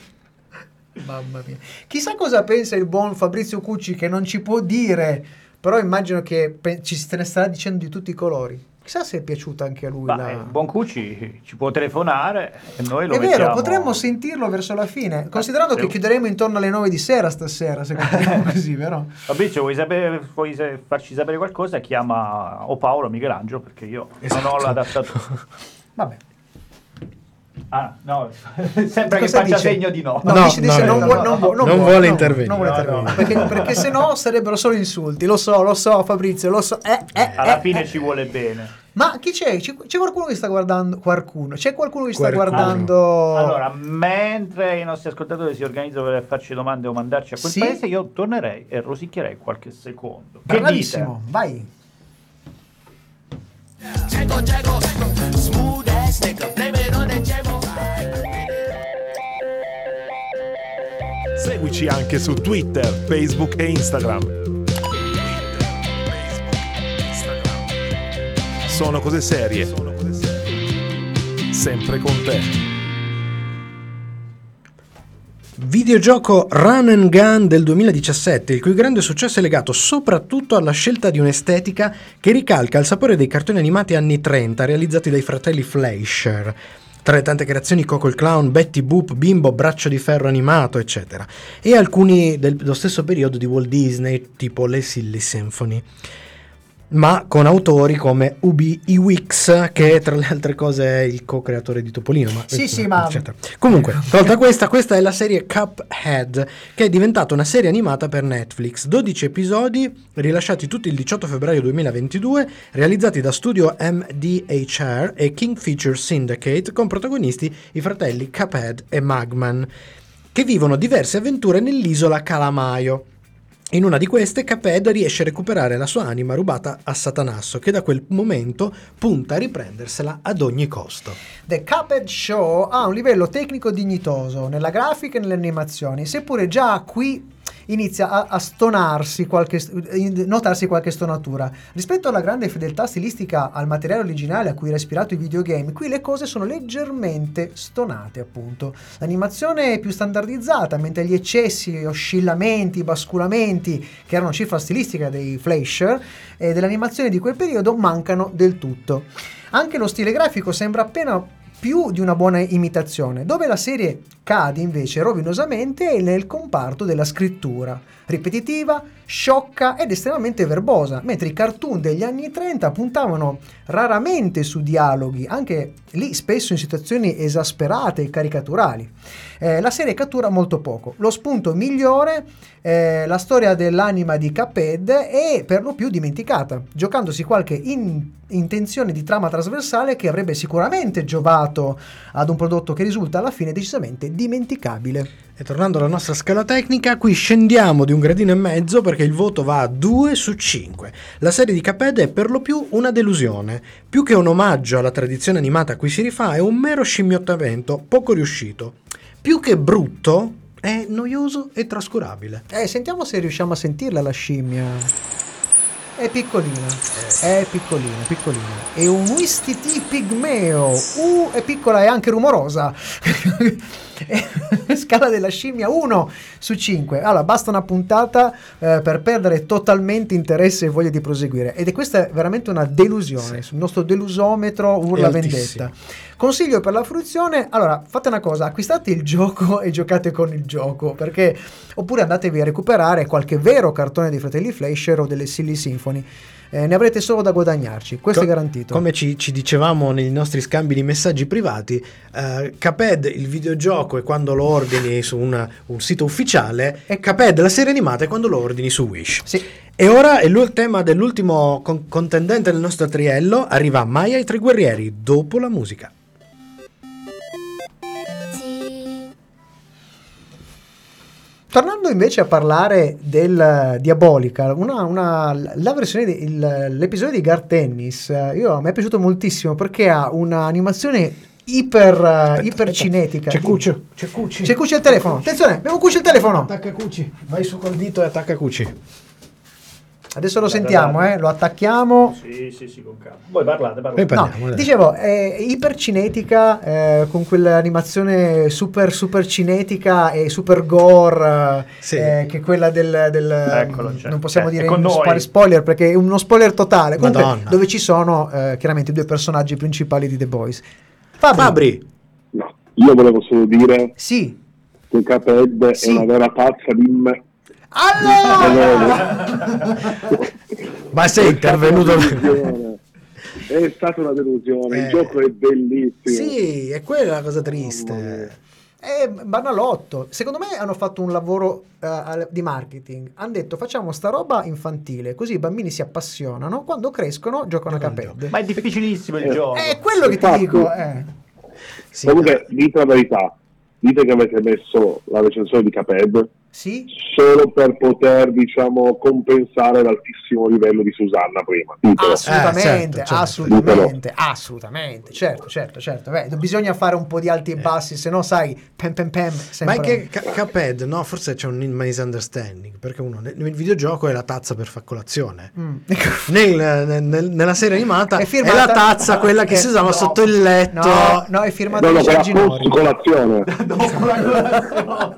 Mamma mia. Chissà cosa pensa il buon Fabrizio Cucci che non ci può dire, però immagino che pe- ci se ne starà dicendo di tutti i colori. Chissà se è piaciuta anche a lui. Ma la- eh, Buon Cucci ci può telefonare e noi lo È vero, mettiamo. potremmo sentirlo verso la fine, considerando se- che chiuderemo intorno alle 9 di sera stasera, se continuiamo così, vero? Fabrizio, vuoi, sapere, vuoi farci sapere qualcosa? Chiama o Paolo o Michelangelo perché io non Esatto. ho l'adattatore. Vabbè. Ah, no, sembra che faccia dice? segno di no. No, No, dice, dice no, non, no, vuole, no, non, vuole, non vuole, intervenire. non vuole No, intervenire. no. Perché, perché se no sarebbero solo insulti. Lo so, lo so, Fabrizio, lo so. Eh, eh, Alla eh, fine eh. ci vuole bene. Ma chi c'è? C'è, c'è qualcuno che sta guardando? Qualcuno? C'è qualcuno che sta Qualcuno. guardando? Allora, mentre i nostri ascoltatori si organizzano per farci domande o mandarci a quel Sì. paese, io tornerei e rosicchierei qualche secondo. Che Bravissimo, vai. Seguici anche su Twitter, Facebook e Instagram. Sono cose serie. Sempre con te. Videogioco Run and Gun del 2017, il cui grande successo è legato soprattutto alla scelta di un'estetica che ricalca il sapore dei cartoni animati anni 30 realizzati dai fratelli Fleischer. Tra le tante creazioni Coco il Clown, Betty Boop, Bimbo, Braccio di Ferro animato, eccetera. E alcuni del- dello stesso periodo di Walt Disney, tipo le Silly Symphony. Ma con autori come Ubi Iwix, che tra le altre cose è il co-creatore di Topolino. Ma, Sì, sì, ma-. Comunque, tolta questa, questa è la serie Cuphead, che è diventata una serie animata per Netflix. 12 episodi, rilasciati tutti il 18 febbraio 2022, realizzati da studio MDHR e King Feature Syndicate, con protagonisti i fratelli Cuphead e Magman, che vivono diverse avventure nell'isola Calamaio. In una di queste, Caped riesce a recuperare la sua anima rubata a Satanasso, che da quel momento punta a riprendersela ad ogni costo. The Cuphead Show ha un livello tecnico dignitoso nella grafica e nelle animazioni, seppure già qui inizia a, a stonarsi qualche, notarsi qualche stonatura. Rispetto alla grande fedeltà stilistica al materiale originale a cui era ispirato i videogame, qui le cose sono leggermente stonate, appunto. L'animazione è più standardizzata, mentre gli eccessi, oscillamenti, basculamenti, che erano cifra stilistica dei flasher e dell'animazione di quel periodo, mancano del tutto. Anche lo stile grafico sembra appena più di una buona imitazione, dove la serie cade invece rovinosamente è nel comparto della scrittura, ripetitiva, sciocca ed estremamente verbosa, mentre i cartoon degli anni 30 puntavano raramente su dialoghi, anche lì spesso in situazioni esasperate e caricaturali. Eh, la serie cattura molto poco. Lo spunto migliore, eh, la storia dell'anima di Cuphead, è per lo più dimenticata, giocandosi qualche in- intenzione di trama trasversale che avrebbe sicuramente giovato ad un prodotto che risulta alla fine decisamente dimenticabile. E tornando alla nostra scala tecnica, qui scendiamo di un gradino e mezzo perché il voto va a 2 su 5. La serie di Caped è per lo più una delusione. Più che un omaggio alla tradizione animata a cui si rifà, è un mero scimmiottamento poco riuscito. Più che brutto, è noioso e trascurabile. Eh, sentiamo se riusciamo a sentirla la scimmia. È piccolina, è piccolina, piccolina. È un Wistiti pigmeo. Uh, è piccola e anche rumorosa. Scala della scimmia 1 su 5. Allora, basta una puntata eh, per perdere totalmente interesse e voglia di proseguire. Ed è questa veramente una delusione. Il nostro delusometro urla vendetta. Consiglio per la fruizione, allora fate una cosa, acquistate il gioco e giocate con il gioco, perché oppure andatevi a recuperare qualche vero cartone dei fratelli Fleischer o delle Silly Symphony. Eh, ne avrete solo da guadagnarci, questo Co- è garantito. Come ci, ci dicevamo nei nostri scambi di messaggi privati, eh, Caped il videogioco è quando lo ordini su una- un sito ufficiale e Caped la serie animata è quando lo ordini su Wish. Sì. E ora è il tema dell'ultimo con- contendente del nostro triello, arriva Maya e i tre guerrieri dopo la musica. Tornando invece a parlare del eh, Diabolical, una, una- la versione di- il- l'episodio di Gar Tennis, eh, io, me è piaciuto moltissimo perché ha un'animazione iper, eh, iper cinetica. C'è Cuccio, c'è Cucci. C'è Cucci al telefono. Attenzione, abbiamo Cucci al telefono. Attacca Cucci, vai su col dito e attacca Cucci. Adesso lo sentiamo, eh, lo attacchiamo. Sì, sì, sì, con calma. Voi parlate, Poi parlate. parliamo, No, dicevo, è ipercinetica, eh, con quell'animazione super super cinetica e super gore, eh, Sì. eh, che è quella del... del- Eccolo, cioè, non possiamo eh, dire fare spoiler perché è uno spoiler totale, comunque Madonna. dove ci sono eh, chiaramente i due personaggi principali di The Boys. Fabri, Fabri, No, io volevo solo dire Sì. che Caped Sì. è una vera pazza di me. Allora! ma sei intervenuto... È stata una delusione, Eh. il gioco è bellissimo. sì, è quella la cosa triste. È banalotto. Secondo me hanno fatto un lavoro eh, al- di marketing. Hanno detto facciamo sta roba infantile, così i bambini si appassionano, quando crescono giocano a Cuphead. Ma è difficilissimo il Eh. gioco. È quello che ti Infatti- dico. Eh. Sì, Comunque, dite la verità, dite che avete messo la recensione di Caped Sì? solo per poter, diciamo, compensare l'altissimo livello di Susanna prima. Ditelo. Assolutamente, certo, certo. assolutamente, assolutamente, certo, certo, certo. Beh, bisogna fare un po' di alti e bassi, se no sai, pem pem pem, Ma sempre. è che Ca- Cuphead, no, forse c'è un misunderstanding, perché uno nel, nel videogioco è la tazza per far colazione. Mm. Nel- nel- nel- nella serie animata È è, firmata- la tazza quella che Eh, si usava no. sotto il letto. No, no, è firmato No, no, colazione. Dopo la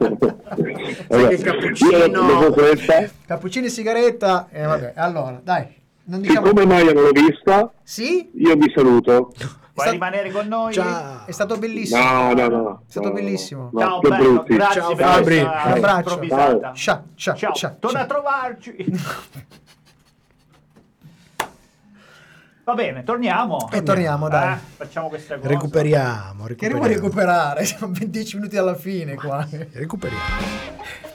Sai che il cappuccino- Cappuccino e sigaretta. E vabbè, allora, dai, non diciamo... siccome mai non l'ho vista, Sì? io vi saluto. Vuoi rimanere con noi? Ciao. È stato bellissimo. No, no, no. È stato no, bellissimo. no, Ciao che bello, brutti. grazie Ciao, per Fabri. Un abbraccio. improvvisata. Ciao, ciao, Ciao, ciao, torna ciao. a trovarci. Va bene, torniamo. E torniamo, dai. Eh, facciamo questa cosa. Recuperiamo, Che recuperiamo. recuperare? Siamo 10 minuti alla fine qua. Recuperiamo.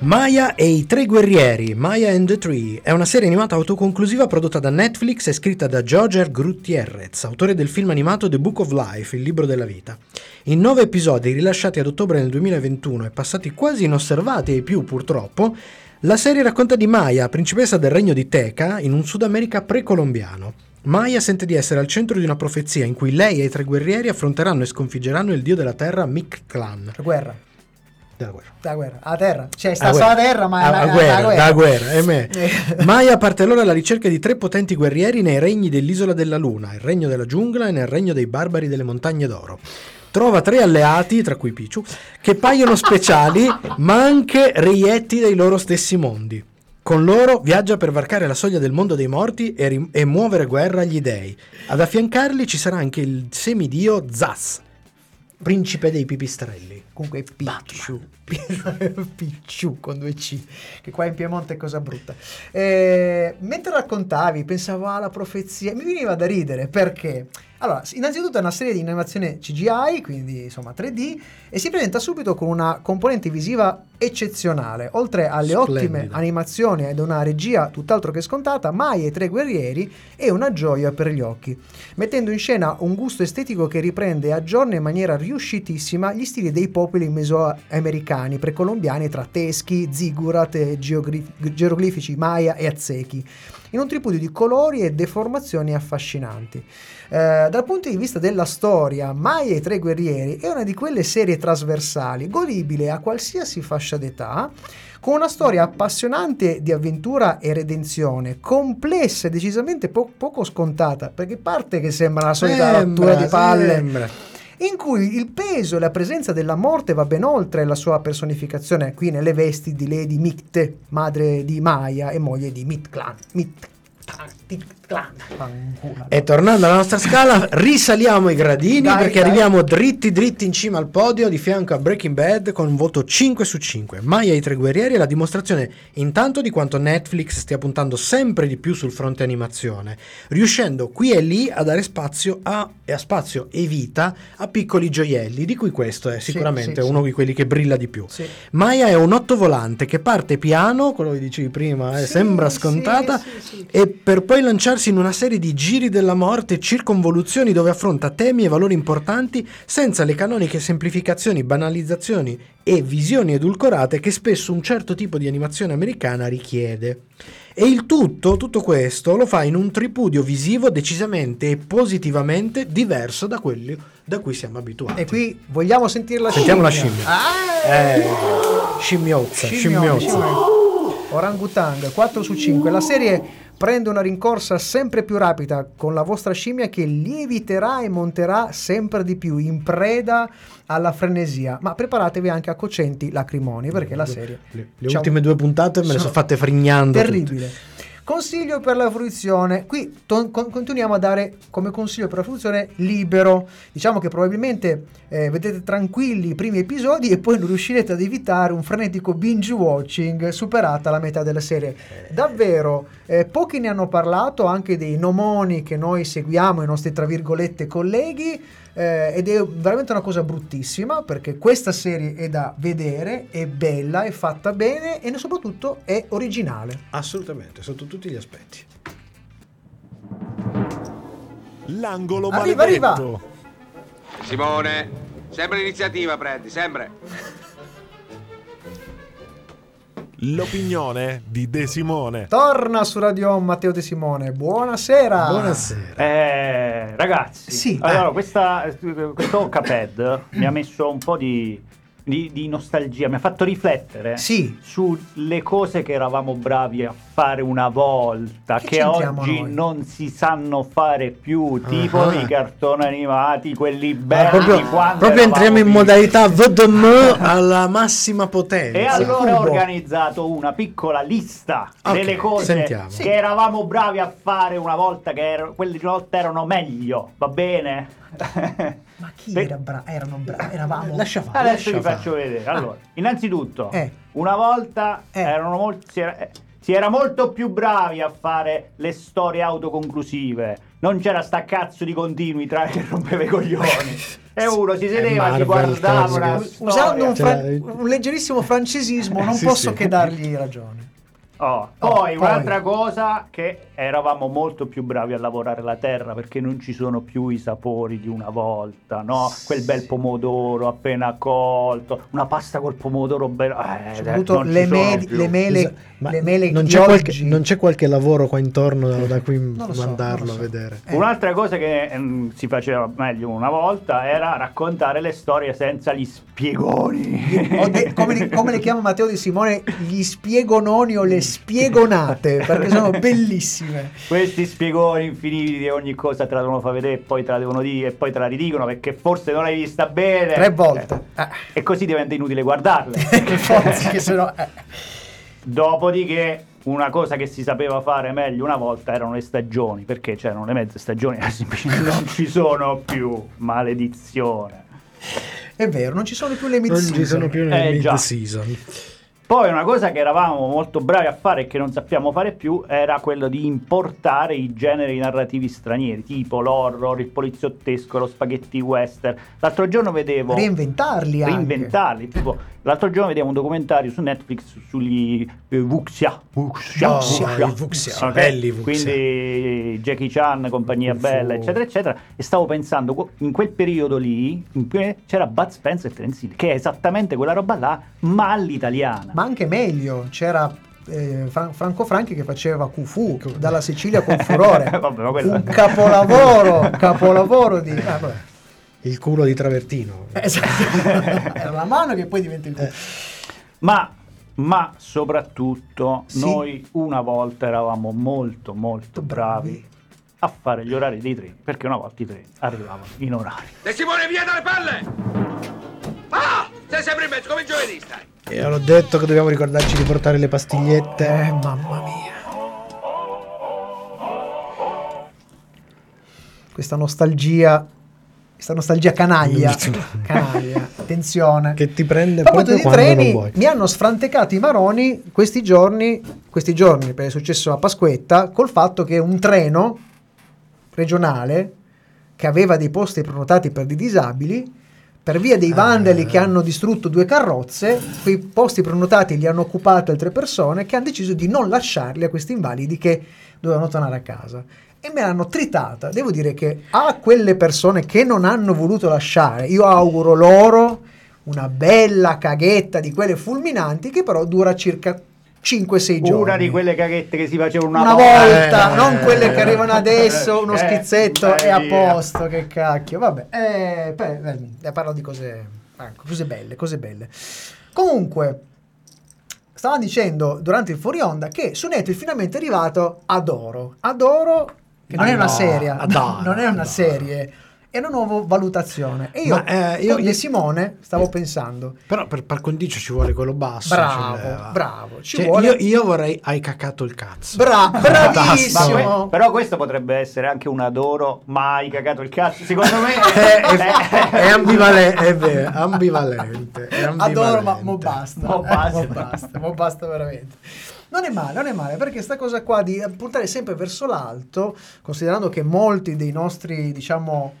Maya e i tre guerrieri, Maya and the Tree, è una serie animata autoconclusiva prodotta da Netflix e scritta da Roger Gutierrez, autore del film animato The Book of Life, il libro della vita. In nove episodi rilasciati ad ottobre del 2021 e passati quasi inosservati ai più purtroppo, la serie racconta di Maya, principessa del regno di Teca, in un Sud America precolombiano. Maya sente di essere al centro di una profezia in cui lei e i tre guerrieri affronteranno e sconfiggeranno il dio della terra Mictlan. La guerra. Della guerra. La guerra. A terra. Cioè, sta sulla guerra. terra, ma ah, la guerra, guerra. la guerra, me. Eh. Maya parte allora alla ricerca di tre potenti guerrieri nei regni dell'isola della luna, il regno della giungla e nel regno dei barbari delle montagne d'oro. Trova tre alleati, tra cui Pichu, che paiono speciali, ma anche reietti dei loro stessi mondi. Con loro viaggia per varcare la soglia del mondo dei morti e, rim- e muovere guerra agli dei. Ad affiancarli ci sarà anche il semidio Zas, principe dei pipistrelli. Comunque Picciu. Picciu con due C, che qua in Piemonte è cosa brutta. Eh, mentre raccontavi, pensavo alla profezia, mi veniva da ridere perché. Allora, innanzitutto è una serie di animazione CGI, quindi insomma 3D, e si presenta subito con una componente visiva eccezionale. Oltre alle Splendida. ottime animazioni ed una regia tutt'altro che scontata, Mai e tre guerrieri è una gioia per gli occhi, mettendo in scena un gusto estetico che riprende e aggiorna in maniera riuscitissima gli stili dei popoli mesoamericani precolombiani tra teschi, zigurat, e geroglifici maya e aztechi, in un tripudio di colori e deformazioni affascinanti. Eh, dal punto di vista della storia, Maya e i tre guerrieri è una di quelle serie trasversali, godibile a qualsiasi fascia d'età, con una storia appassionante di avventura e redenzione, complessa e decisamente po- poco scontata, perché parte che sembra la solita rottura di palle sembra. In cui il peso e la presenza della morte va ben oltre la sua personificazione qui nelle vesti di Lady Micte, madre di Maya e moglie di Mitclan. Mitclan. Fanculo. E tornando alla nostra scala, risaliamo i gradini Dai, perché dai. arriviamo dritti dritti in cima al podio di fianco a Breaking Bad con un voto 5 su 5. Maya e i tre guerrieri è la dimostrazione intanto di quanto Netflix stia puntando sempre di più sul fronte animazione, riuscendo qui e lì a dare spazio a, e a spazio e vita a piccoli gioielli, di cui questo è Sì, sicuramente sì, uno sì. di quelli che brilla di più. Sì. Maya è un ottovolante che parte piano, quello che dicevi prima, eh, Sì, sembra sì, scontata, sì, sì. e per poi lanciarsi in una serie di giri della morte e circonvoluzioni dove affronta temi e valori importanti senza le canoniche semplificazioni, banalizzazioni e visioni edulcorate che spesso un certo tipo di animazione americana richiede. E il tutto, tutto questo, lo fa in un tripudio visivo decisamente e positivamente diverso da quelli da cui siamo abituati. E qui vogliamo sentire la Sentiamo la scimmia. scimmia. Ah, Eh, scimmiozza, scimmiozza. Orangutang 4 su 5. La serie prende una rincorsa sempre più rapida con la vostra scimmia che lieviterà e monterà sempre di più in preda alla frenesia. Ma preparatevi anche a cocenti lacrimoni perché la serie Le, le diciamo, ultime due puntate me le sono fatte frignando. tutte. Consiglio per la fruizione. Qui to- con- continuiamo a dare come consiglio per la fruizione libero. Diciamo che probabilmente eh, vedete tranquilli i primi episodi e poi non riuscirete ad evitare un frenetico binge watching superata la metà della serie. Davvero, eh, pochi ne hanno parlato, anche dei nomoni che noi seguiamo, i nostri tra virgolette colleghi. Eh, ed è veramente una cosa bruttissima perché questa serie è da vedere, è bella, è fatta bene e soprattutto è originale. Assolutamente, sotto tutti gli aspetti. L'angolo Arriva, maledetto. Simone, sempre l'iniziativa prendi, sempre. L'opinione di De Simone. Torna su Radio Matteo De Simone, buonasera. Buonasera. Eh, ragazzi, Sì. allora questa, questo Caped mi ha messo un po' di, di- di nostalgia, mi ha fatto riflettere Sì. sulle cose che eravamo bravi a fare una volta, Che che, oggi noi? non si sanno fare più, tipo Ah. i cartoni animati, quelli belli proprio proprio entriamo in modalità VDM alla massima potenza. E allora ho Cubo. organizzato una piccola lista Ok, delle cose sentiamo. che eravamo bravi a fare una volta, che er- quelle volta erano meglio, va bene? Ma chi era bravo? Erano bravi, eravamo. Lascia fare. Adesso vi faccio vedere. Allora, innanzitutto, Eh. una volta Eh. erano molti, si, era, eh, si era molto più bravi a fare le storie autoconclusive. non c'era sta cazzo di continuità che rompeva i coglioni. E uno si sedeva, si guardava Usando un, storia. fra- Cioè- un leggerissimo francesismo, non Sì, posso sì. che dargli ragione. Oh, Oh, poi poi. un'altra cosa che eravamo molto più bravi a lavorare la terra perché non ci sono più i sapori di una volta, no? Quel bel pomodoro appena colto, una pasta col pomodoro bello. Eh, Soprattutto le, più. le mele, Scusa, ma le mele non, c'è qualche, non c'è qualche lavoro qua intorno da, da so, mandarlo so. a vedere? Eh. Un'altra cosa che ehm, si faceva meglio una volta era raccontare le storie senza gli spiegoni. De- come, li- come le chiama Matteo Di Simone, gli spiegononi o le spiegonate, perché sono bellissime. Questi spiegoni infiniti di ogni cosa te la devono far vedere e poi te la devono dire e poi te la ridicono perché forse non l'hai vista bene. Tre volte. Eh, E così diventa inutile guardarle. Che forza, che se no... eh. Dopodiché, una cosa che si sapeva fare meglio una volta erano le stagioni, perché c'erano le mezze stagioni, semplicemente non ci sono più. Maledizione. È vero, non ci sono più le Non mid-season. ci sono più nelle Eh, già. Poi una cosa che eravamo molto bravi a fare e che non sappiamo fare più era quello di importare i generi narrativi stranieri, tipo l'horror, il poliziottesco, lo spaghetti western. L'altro giorno vedevo... Reinventarli anche. Reinventarli. Tipo, l'altro giorno vedevo un documentario su Netflix sugli eh, Wuxia. Wuxia. Oh, Wuxia. i Wuxia, Ok? belli Wuxia. Quindi Jackie Chan, compagnia Fu- bella, eccetera, eccetera. E stavo pensando, in quel periodo lì cui c'era Bud Spencer e Terence Hill, che è esattamente quella roba là, ma all'italiana. Ma anche meglio, c'era eh, Fran- Franco Franchi che faceva Cufu dalla Sicilia con furore. Vabbè, ma quello- Un capolavoro, capolavoro di... ah. Il culo di Travertino. Esatto. Era la mano che poi diventa il culo. Ma, ma soprattutto Sì. noi una volta eravamo molto molto bravi a fare gli orari dei treni, perché una volta i treni arrivavano in orario. De Simone, via dalle palle! Ah! Sei sempre in mezzo, come giovedì stai. E l'ho detto che dobbiamo ricordarci di portare le pastigliette. Eh, mamma mia. Questa nostalgia, questa nostalgia canaglia. canaglia, attenzione. Che ti prende proprio quando treni, non vuoi. mi hanno sfrantecato i maroni questi giorni, questi giorni, perché è successo a Pasquetta, col fatto che un treno regionale che aveva dei posti prenotati per dei disabili, per via dei vandali che hanno distrutto due carrozze, quei posti prenotati li hanno occupati altre persone che hanno deciso di non lasciarli a questi invalidi che dovevano tornare a casa. E me l'hanno tritata. Devo dire che a quelle persone che non hanno voluto lasciare, io auguro loro una bella caghetta di quelle fulminanti che però dura circa 5-6 giorni. Una di quelle caghette che si facevano una, Una volta, non quelle che arrivano adesso, uno Eh, schizzetto eh, e a posto, che cacchio. Vabbè, eh, beh, eh, parlo di cose, ecco, cose belle, cose belle. Comunque, stava dicendo durante il fuori onda che su Netflix finalmente è arrivato Adoro. Adoro, che non è una Adoro, serie, Adoro, non è una Adoro. serie, è una nuova valutazione. E io, Ma, eh, io- De Simone, stavo pensando, Però per par condicio ci vuole quello basso. bravo, cioè, va. bravo, ci Cioè, vuole... io, io vorrei hai cacato il cazzo. Bra- bravissimo! que- però questo potrebbe essere anche un adoro, ma hai cagato il cazzo. Secondo me è, è- è ambivalente, è vero, ambivalente. È Adoro, ma ambivalente. mo basta. Mo Eh, basta. mo basta, mo basta veramente. Non è male, non è male, perché sta cosa qua di puntare sempre verso l'alto, considerando che molti dei nostri, diciamo...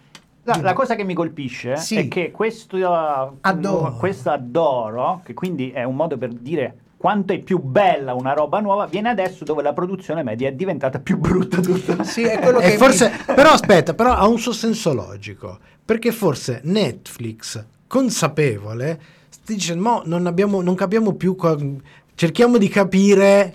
La, la cosa che mi colpisce Sì. è che questo uh, Adoro. questo adoro, che quindi è un modo per dire quanto è più bella una roba nuova, viene adesso dove la produzione media è diventata più brutta tutta. Sì, è quello che... forse, però aspetta, però ha un suo senso logico, perché forse Netflix, consapevole, sti dice, mo non, abbiamo, non capiamo più, qua- cerchiamo di capire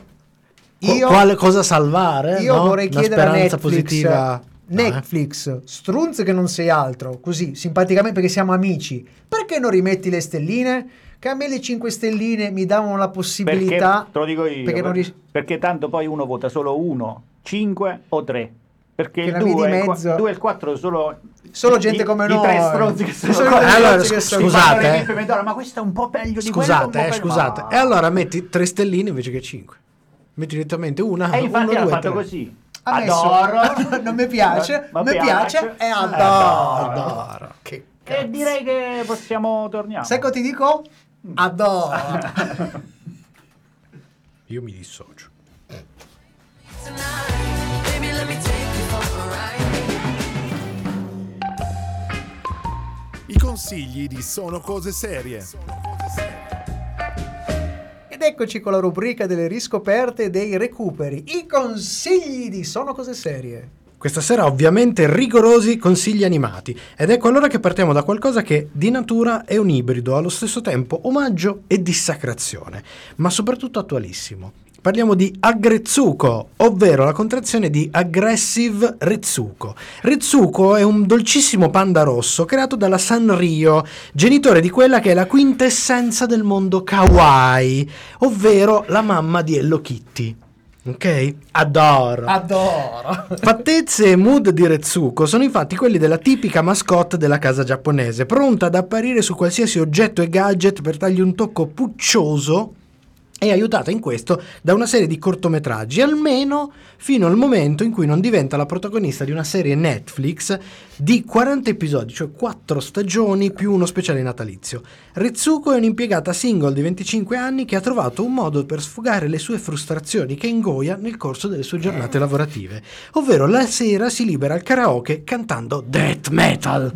Io- quale cosa salvare, Io no? vorrei Una chiedere a Netflix, positiva. No, eh. Netflix, strunz che non sei altro, così, simpaticamente perché siamo amici, perché non rimetti le stelline? Che a me le 5 stelline mi davano la Perché, possibilità... te lo dico io, perché non per- ries- perché tanto poi uno vota solo uno, 5 o 3. Perché Che il la via di 2 mezzo- e il 4 sono Solo gente come i noi. tre stronzi che sono Solo Allora, che sono scusate, eh. Ma questo è un po' peggio di quello, Scusate, po' eh, scusate. ma- E allora metti tre stelline invece che cinque. Metti direttamente una, E infatti uno, ha due, fatto tre. così. Messo- Adoro. non mi piace, Ma mi piace, piace. e Eh, adoro. Adoro. Che E cazzo. direi che possiamo torniamo. Sai cosa ti dico? Adoro. Io mi dissocio. Baby, let me take you for a ride. Consigli di Sono Cose Serie. Ed eccoci con la rubrica delle riscoperte e dei recuperi. I consigli di Sono Cose Serie. Questa sera ovviamente rigorosi consigli animati ed ecco allora che partiamo da qualcosa che di natura è un ibrido, allo stesso tempo omaggio e dissacrazione, ma soprattutto attualissimo. Parliamo di Agretsuko, ovvero la contrazione di Aggressive Retsuko. Retsuko è un dolcissimo panda rosso creato dalla Sanrio, genitore di quella che è la quintessenza del mondo kawaii, ovvero la mamma di Hello Kitty. Ok? Adoro. Adoro. Fattezze e mood di Retsuko sono infatti quelli della tipica mascotte della casa giapponese, pronta ad apparire su qualsiasi oggetto e gadget per dargli un tocco puccioso e aiutata in questo da una serie di cortometraggi, almeno fino al momento in cui non diventa la protagonista di una serie Netflix di 40 episodi, cioè 4 stagioni più uno speciale natalizio. Retsuko è un'impiegata single di 25 anni che ha trovato un modo per sfogare le sue frustrazioni che ingoia nel corso delle sue giornate lavorative, ovvero la sera si libera al karaoke cantando death metal.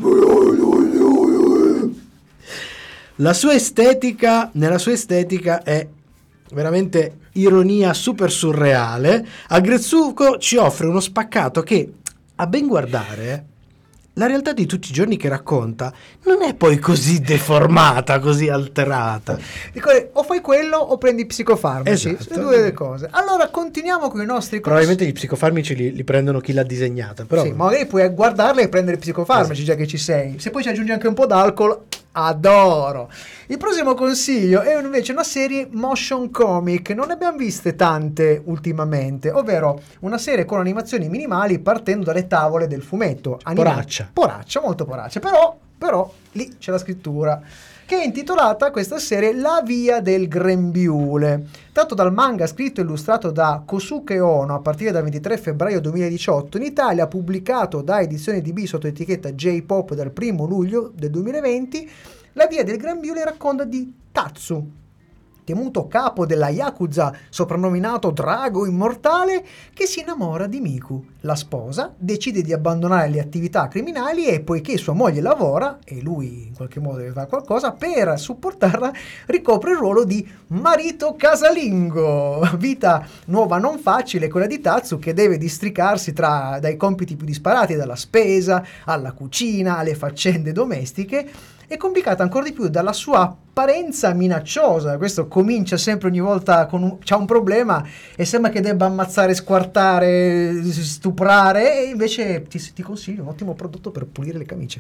La sua estetica, nella sua estetica è veramente ironia super surreale. Agretsuko ci offre uno spaccato che, a ben guardare, la realtà di tutti i giorni che racconta non è poi così deformata, così alterata. Dico, o fai quello o prendi psicofarmaci. Esatto. Sono due cose. Allora continuiamo con i nostri consigli. Probabilmente gli psicofarmici li, li prendono chi l'ha disegnata, però Sì, magari puoi guardarla e prendere i psicofarmaci già che ci sei. Se poi ci aggiungi anche un po' d'alcol, adoro. Il prossimo consiglio è invece una serie motion comic. Non ne abbiamo viste tante ultimamente, ovvero una serie con animazioni minimali partendo dalle tavole del fumetto. Anima- Poraccia. Poraccia, molto poraccia. Però, però lì c'è la scrittura. Che è intitolata questa serie La via del grembiule. Tratto dal manga scritto e illustrato da Kosuke Ono a partire dal 23 febbraio 2018, in Italia pubblicato da Edizioni DB sotto etichetta J-Pop dal 1 luglio del 2020, La via del grembiule racconta di Tatsu, temuto capo della Yakuza, soprannominato Drago Immortale, che si innamora di Miku. La sposa decide di abbandonare le attività criminali e poiché sua moglie lavora, e lui in qualche modo deve fare qualcosa, per supportarla ricopre il ruolo di marito casalingo. Vita nuova non facile quella di Tatsu che deve districarsi tra, dai compiti più disparati, dalla spesa alla cucina, alle faccende domestiche è complicata ancora di più dalla sua apparenza minacciosa. Questo comincia sempre ogni volta con un, c'ha un problema e sembra che debba ammazzare, squartare, stuprare e invece ti, ti consiglio un ottimo prodotto per pulire le camicie.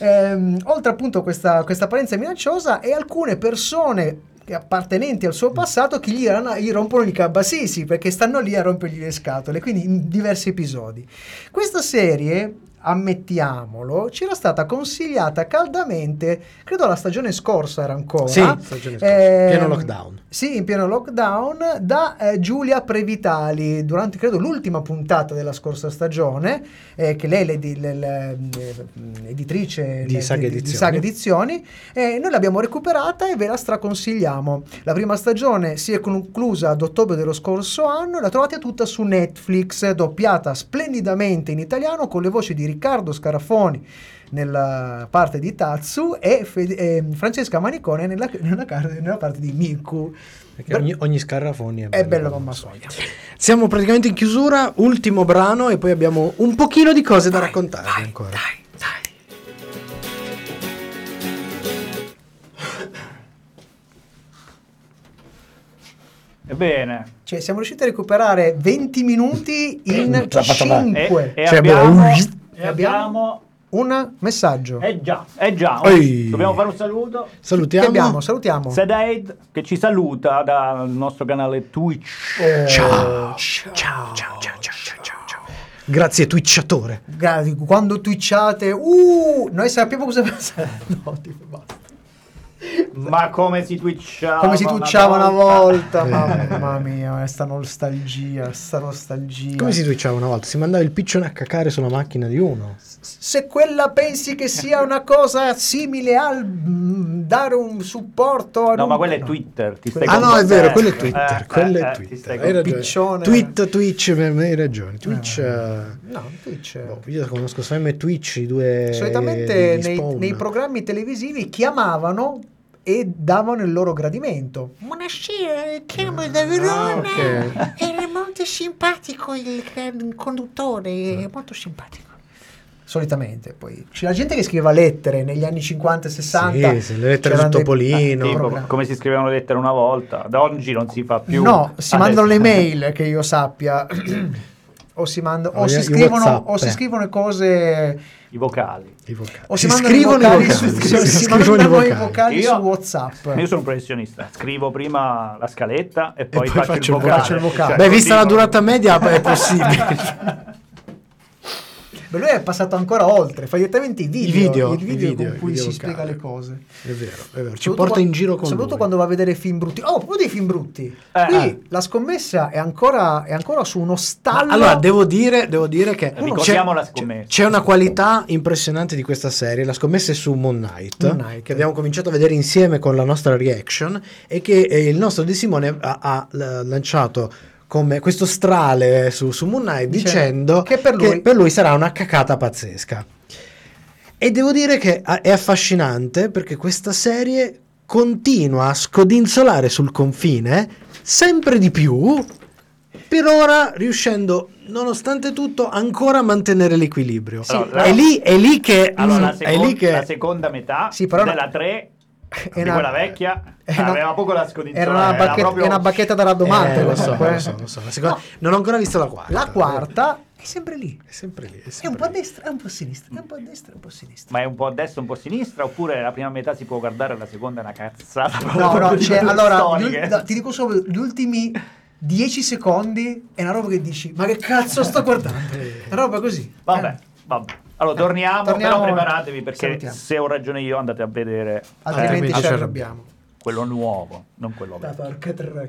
Ehm, oltre appunto a questa, questa apparenza minacciosa e alcune persone appartenenti al suo passato che gli, gli rompono i cabassisi perché stanno lì a rompergli le scatole, quindi in diversi episodi. Questa serie ammettiamolo, ci era stata consigliata caldamente, credo la stagione scorsa era ancora. Sì, stagione scorsa, Ehm, pieno lockdown. Sì, in pieno lockdown, da eh, Giulia Previtali, durante credo l'ultima puntata della scorsa stagione, eh, che lei è l'edi- l- l- l- editrice Di Saga di Edizioni. Saga Edizioni, eh, noi l'abbiamo recuperata e ve la straconsigliamo. La prima stagione si è conclusa ad ottobre dello scorso anno la trovate tutta su Netflix, doppiata splendidamente in italiano con le voci di Riccardo Scarafoni nella parte di Tatsu e Fe- e Francesca Manicone nella, nella car- nella parte di Miku. Perché ogni, ogni scarrafoni è bello. È bello mamma soglia. Siamo praticamente in chiusura, ultimo brano e poi abbiamo un pochino di cose da raccontarvi ancora. Ebbene, Cioè, siamo riusciti a recuperare 20 minuti in 5. e, e Cioè, abbiamo, abbiamo- e abbiamo un messaggio. Eh già, eh già. Ehi. Dobbiamo fare un saluto. Che Salutiamo. abbiamo? Salutiamo. Sedaid che ci saluta dal nostro canale Twitch. Eh, Ciao. Ciao, ciao, ciao, ciao, ciao, ciao, ciao. Grazie Twitchatore. Quando twitchate, uh, noi sappiamo cosa pensare. No, tipo, basta. Ma come si twitchava? Come si twitchava una volta, Eh. mamma mia, sta nostalgia, sta nostalgia. Come si twitchava una volta? Si mandava il piccione a cacare sulla macchina di uno. Se quella pensi che sia una cosa simile al mm, dare un supporto a No, un- ma quello è Twitter. Ti stai Ah no, è vero, quello è Eh, Twitter. eh, quello eh, è ti Twitter. stai Hai ragione. Piccione. Tweet, Twitch, per me hai ragione. Twitch. eh, No, Twitch. boh, io conosco Sam e Twitch, i due. Solitamente nei, nei programmi televisivi chiamavano e davano il loro gradimento. Buonasera, chiamo da Verona. Ah, ok. Era molto simpatico il, il conduttore, molto simpatico. Solitamente, poi c'è la gente che scriveva lettere negli anni 50 e 60. Sì, sì, le lettere su dei- Topolino. Tipo, come si scrivevano lettere una volta, da oggi non si fa più. No, si Adesso- mandano le mail che io sappia. o si, manda- o Oh, si i scrivono, o si scrivono cose. I vocali. I vocali. O si, Si scrivono i vocali, vocali, su, si si, si scrivono i mandano i vocali. vocali Io- su WhatsApp. Io sono un professionista, scrivo prima la scaletta e poi, poi faccio, faccio il vocale. faccio il vocale. Cioè, Beh, vista la durata media è possibile. Beh, lui è passato ancora oltre, fa direttamente i video, I video, i video i video, con cui video si vocali. spiega le cose. È vero, è vero. Ci Soprattutto porta in giro con Soprattutto lui. quando va a vedere film brutti. Oh, proprio dei film brutti. Eh, Qui eh. la scommessa è ancora, è ancora su uno stallo. Ma allora, devo dire, devo dire che Ricordiamo c'è, la scommessa. c'è una qualità impressionante di questa serie. La scommessa è su Moon Knight, Moon Knight. che abbiamo cominciato a vedere insieme con la nostra reaction e che eh, il nostro De Simone ha, ha lanciato come questo strale su, su Moon Knight Dice dicendo che per lui- sarà una cacata pazzesca. E devo dire che è affascinante perché questa serie continua a scodinzolare sul confine sempre di più, per ora riuscendo, nonostante tutto, ancora a mantenere l'equilibrio. Allora, è, lì, è lì che... Allora, la, è seconda, lì che la seconda metà Sì, però della no- 3 È una- quella vecchia è una- aveva poco da scodinzolare. Era una, bacchetta, proprio- è una bacchetta da raddomante. Eh, lo so, comunque. lo so, lo so. La seconda- Non ho ancora visto la quarta. La quarta è sempre lì. È sempre lì. È, È sempre un po' a destra, è un po' a sinistra, è un po' a destra, è un po' a sinistra. Ma è un po' a destra, un po' a sinistra, oppure la prima metà si può guardare, la seconda è una cazzata. No, no, cioè, allora, gli ul- no, ti dico solo, gli ultimi 10 secondi è una roba che dici, ma che cazzo sto guardando? È una roba così. Vabbè, Eh, vabbè. Allora, torniamo, Torniamo- però preparatevi perché salutiamo. se ho ragione io andate a vedere altrimenti Eh, ci ci arrabbiamo. quello nuovo, non quello Da vecchio. porca troia.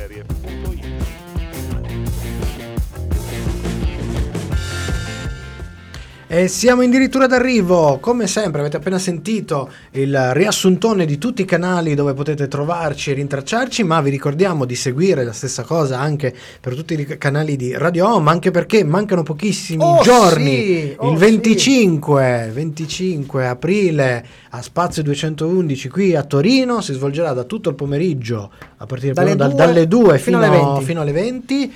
E siamo addirittura d'arrivo, come sempre avete appena sentito il riassuntone di tutti i canali dove potete trovarci e rintracciarci, ma vi ricordiamo di seguire la stessa cosa anche per tutti i canali di Radio Home, anche perché mancano pochissimi Oh, giorni, sì, oh, il 25, 25 aprile a Spazio 211 qui a Torino, si svolgerà da tutto il pomeriggio a partire Dalle proprio due dal- dalle 2 fino fino, alle 20. fino alle 20.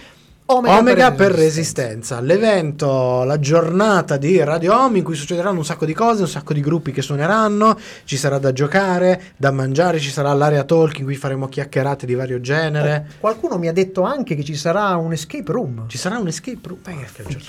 Omega, Omega, per, resistenza. l'evento, la giornata di Radio Home in cui succederanno un sacco di cose, un sacco di gruppi che suoneranno, ci sarà da giocare, da mangiare, ci sarà l'area talk in cui faremo chiacchierate di vario genere. Qualcuno mi ha detto anche che ci sarà un escape room. Ci sarà un escape room. Beh, anche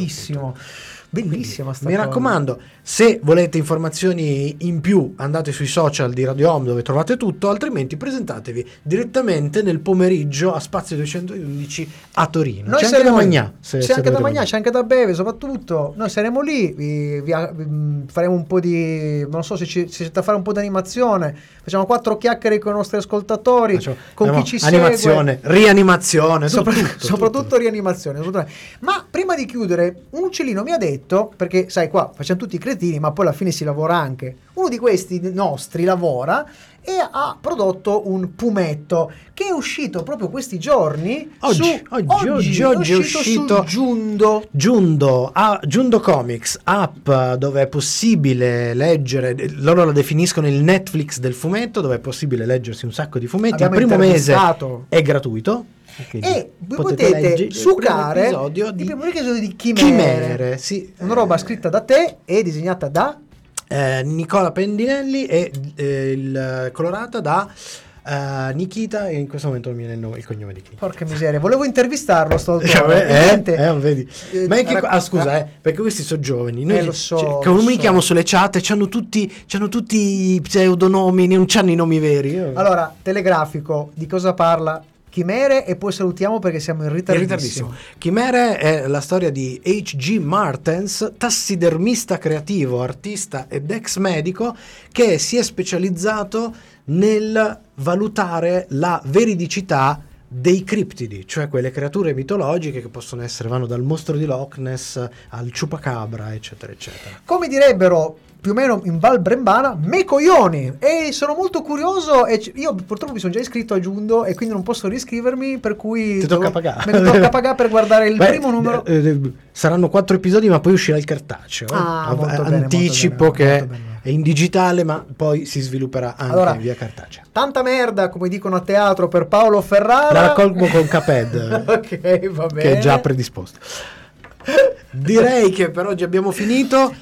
a. Bellissima sta Mi cosa. raccomando, se volete informazioni in più, andate sui social di Radio Home dove trovate tutto, altrimenti presentatevi direttamente nel pomeriggio a Spazio 211 a Torino. Noi c'è anche da mangiare. se- c'è se anche da mangiare, c'è anche da bere, soprattutto. Noi saremo lì, vi- vi- vi- faremo un po' di. Non so se, ci, se c'è da fare un po' di animazione. Facciamo quattro chiacchiere con i nostri ascoltatori, Facciamo- con chi ci animazione, segue. rianimazione, tutto, tutto, soprattutto rianimazione. soprattutto- Ma prima di chiudere, un uccellino mi ha detto, perché sai qua facciamo tutti i cretini, ma poi alla fine si lavora anche. Uno di questi nostri lavora e ha prodotto un pumetto che è uscito proprio questi giorni. Oggi, su- oggi, oggi, oggi è uscito su Giundo. Giundo, ah, Giundo Comics, app dove è possibile leggere, loro la definiscono il Netflix del fumetto, dove è possibile leggersi un sacco di fumetti. Abbiamo il primo mese è gratuito. quindi E voi potete leggere il sucare primo episodio di di Chimere. Chimere, sì. Una roba scritta da te e disegnata da Eh, Nicola Pendinelli e eh, il, colorata da eh, Nikita e in questo momento non mi viene il, nome- il cognome di Nikita. Porca miseria, volevo intervistarlo sto autore. Eh, eh, vedi. Eh, Ma è che, rac- ah, scusa, eh, perché questi sono giovani. Noi Eh, lo so, cioè, lo comunichiamo so. sulle chat e hanno tutti, c'hanno tutti i pseudonomi, non c'hanno i nomi veri. Io- Allora, telegrafico, di cosa parla? Chimere e poi salutiamo perché siamo in In ritardissimo. ritardissimo. Chimere è la storia di H.G. Martens, tassidermista creativo, artista ed ex medico che si è specializzato nel valutare la veridicità dei criptidi, cioè quelle creature mitologiche che possono essere, vanno dal mostro di Loch Ness al ciupacabra, eccetera, eccetera. Come direbbero più o meno in Val Brembana, me coglioni! E sono molto curioso e c- io purtroppo mi sono già iscritto a Giundo e quindi non posso riscrivermi, per cui... Ti tocca pagare. Lo tocca pagare per guardare il Beh, primo numero. eh, eh, saranno quattro episodi, ma poi uscirà il cartaceo. eh. Ah, Av- molto bene, Anticipo bene, che è in digitale, ma poi si svilupperà anche Allora, in via cartacea. Tanta merda, come dicono a teatro, per Paolo Ferrara. La raccolgo con Caped, ok, va bene. che è già predisposto. Direi che per oggi abbiamo finito.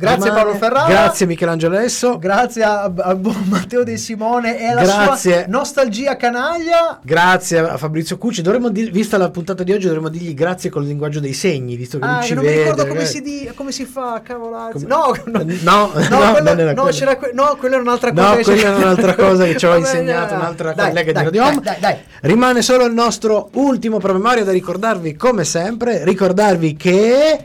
Grazie Paolo Ferrara. Grazie Michelangelo Esso. Grazie a, a Matteo De Simone e alla Grazie. sua nostalgia canaglia. Grazie a Fabrizio Cucci. Dovremmo dir- vista la puntata di oggi, dovremmo dirgli grazie con il linguaggio dei segni, visto che Ah, non che ci non vede. mi ricordo come eh. si, di- come si fa, cavolazzi. No, no, No, no, quello, non era no, quello. c'era que- no, quella era un'altra cosa. No, che quella era un'altra cosa che ci aveva bene, insegnato un'altra dai, collega dai, di Radio dai, dai. Rimane solo il nostro ultimo promemoria da ricordarvi, come sempre, ricordarvi che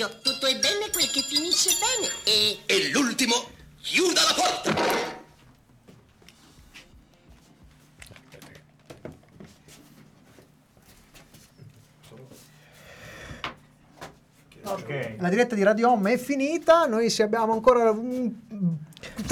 Il saggio, tutto è bene quel che finisce bene e... E l'ultimo, chiuda la porta. Ok. La diretta di Radio Home è finita, noi se abbiamo ancora un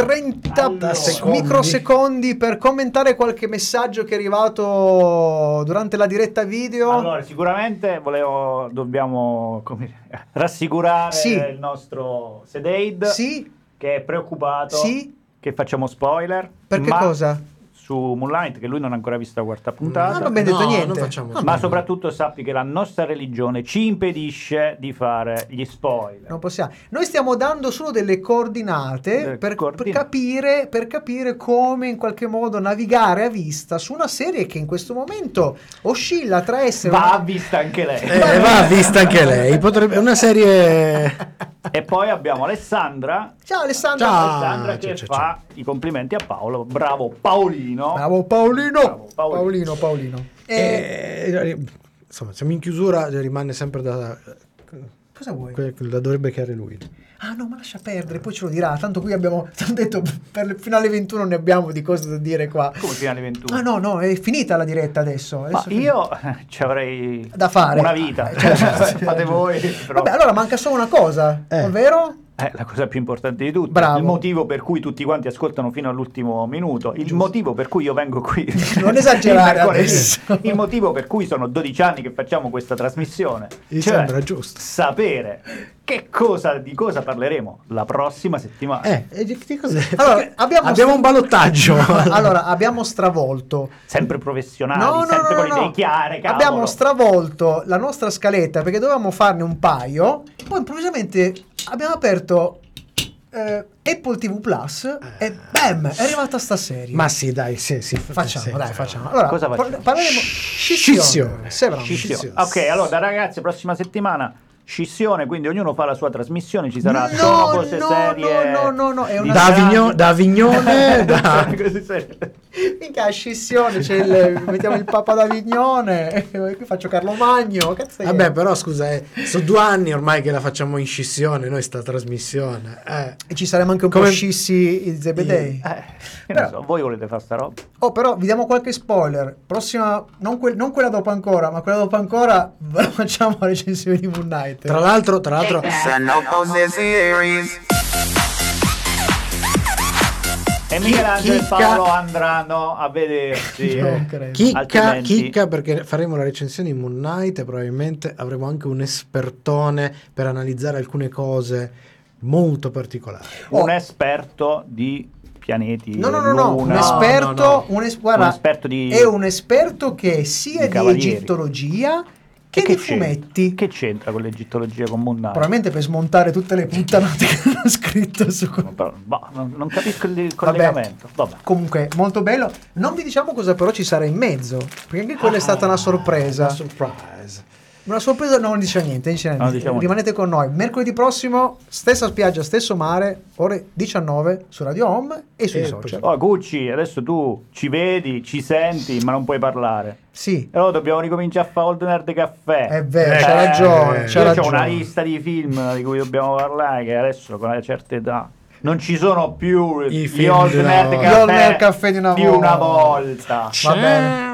30 Allora. secondi. microsecondi per commentare qualche messaggio che è arrivato durante la diretta video. Allora, sicuramente volevo, dobbiamo come rassicurare Sì. il nostro Sedaid Sì, che è preoccupato Sì. che facciamo spoiler. perché ma cosa? Su Moonlight, che lui non ha ancora visto la quarta puntata. Non abbiamo detto No, niente. Ma soprattutto sappi che la nostra religione ci impedisce di fare gli spoiler. Non possiamo. Noi stiamo dando solo delle coordinate Delle per, per coordinate. capire, per capire come in qualche modo navigare a vista su una serie che in questo momento oscilla tra essere Va una- vista anche lei. Eh, va vista anche lei. Potrebbe, è una serie. E poi abbiamo Alessandra, Ciao Alessandro. Ciao. Alessandra che ciao, ciao, fa i complimenti a Paolo. Bravo Paolino. Bravo Paolino. Bravo, Paolino. Paolino, Paolino. Eh, Eh, insomma, siamo in chiusura, rimane sempre da. Cosa vuoi? que- Da dovrebbe chiare lui. Ah no, ma lascia perdere, poi ce lo dirà. Tanto qui abbiamo ti ho detto per le- fino alle 21 ne abbiamo di cose da dire qua. Come finale 21? Ah no, no, è finita la diretta adesso. Ma Adesso è io eh, ci avrei Da fare. una vita. Cioè, Fate voi. però- Vabbè, allora manca solo una cosa, Eh. ovvero? È la cosa più importante di tutte. Bravo. Il motivo per cui tutti quanti ascoltano fino all'ultimo minuto. Il motivo per cui io vengo qui. Non esagerare il mercoledì. adesso. Il motivo per cui sono 12 anni che facciamo questa trasmissione. Mi Cioè, sembra giusto. sapere che cosa, di cosa parleremo la prossima settimana. Eh, di, cos'è? Allora, abbiamo abbiamo un ballottaggio. allora, abbiamo stravolto. Sempre professionali, No, no, sempre no, con no, idee no. chiare. cavolo. Abbiamo stravolto la nostra scaletta perché dovevamo farne un paio. Poi improvvisamente abbiamo aperto eh, Apple TV Plus e bam, è arrivata sta serie. Ma sì, dai, sì, sì. facciamo, sì. dai, facciamo. Allora, Cosa facciamo? par- parleremo Scissione. scissione. Scissione. Ok, allora ragazzi, prossima settimana scissione, quindi ognuno fa la sua trasmissione, ci sarà No, solo cose no, serie. no, no, no, è di una- Da, viaggi. Avigno- da Avignone, da... Minchia, scissione, c'è il- mettiamo il Papa d'Avignone, qui faccio Carlo Magno. Cazzo è? Vabbè, però scusa, eh, sono due anni ormai che la facciamo in scissione, noi sta trasmissione. Eh. E ci saremo anche un Come- po' scissi i Zebedei. Eh, io Però- non so, voi volete fare sta roba? Oh, però vi diamo qualche spoiler. Prossima, non, quel- non quella dopo ancora, ma quella dopo ancora ve la facciamo la recensione di Moon Knight. Tra l'altro, tra l'altro, E Michelangelo e Paolo andranno a vedersi. Non credo. chicca, Altrimenti- chicca perché faremo la recensione in Moon Knight e probabilmente avremo anche un espertone per analizzare alcune cose molto particolari. Un esperto di pianeti. No, no, no, no, un esperto, no, no. un es- guarda, Un esperto di- è un esperto che sia di di, egittologia che, che di c'entra? fumetti. Che c'entra con l'egittologia con Knight? Probabilmente per smontare tutte le puttanate che hanno scritto su Però, boh, non, non capisco il il Vabbè. collegamento. Vabbè. Comunque, molto bello. Non vi diciamo cosa però ci sarà in mezzo, perché anche quella è stata una sorpresa. Una surprise. Una sorpresa non dice niente, dice niente. Non diciamo rimanete con noi. Mercoledì prossimo, stessa spiaggia, stesso mare, ore 19 su Radio Home e sui E social. Oh, Gucci, adesso tu ci vedi, ci senti, ma non puoi parlare. Sì, E allora dobbiamo ricominciare a fare Old Nerd Caffè. è vero, Eh, c'ha ragione, c'ha Io ho ragione. una lista di film di cui dobbiamo parlare che adesso con una certa età non ci sono più I gli film Old Nerd volta. Old Nerd Caffè di una di una volta. volta. Va bene.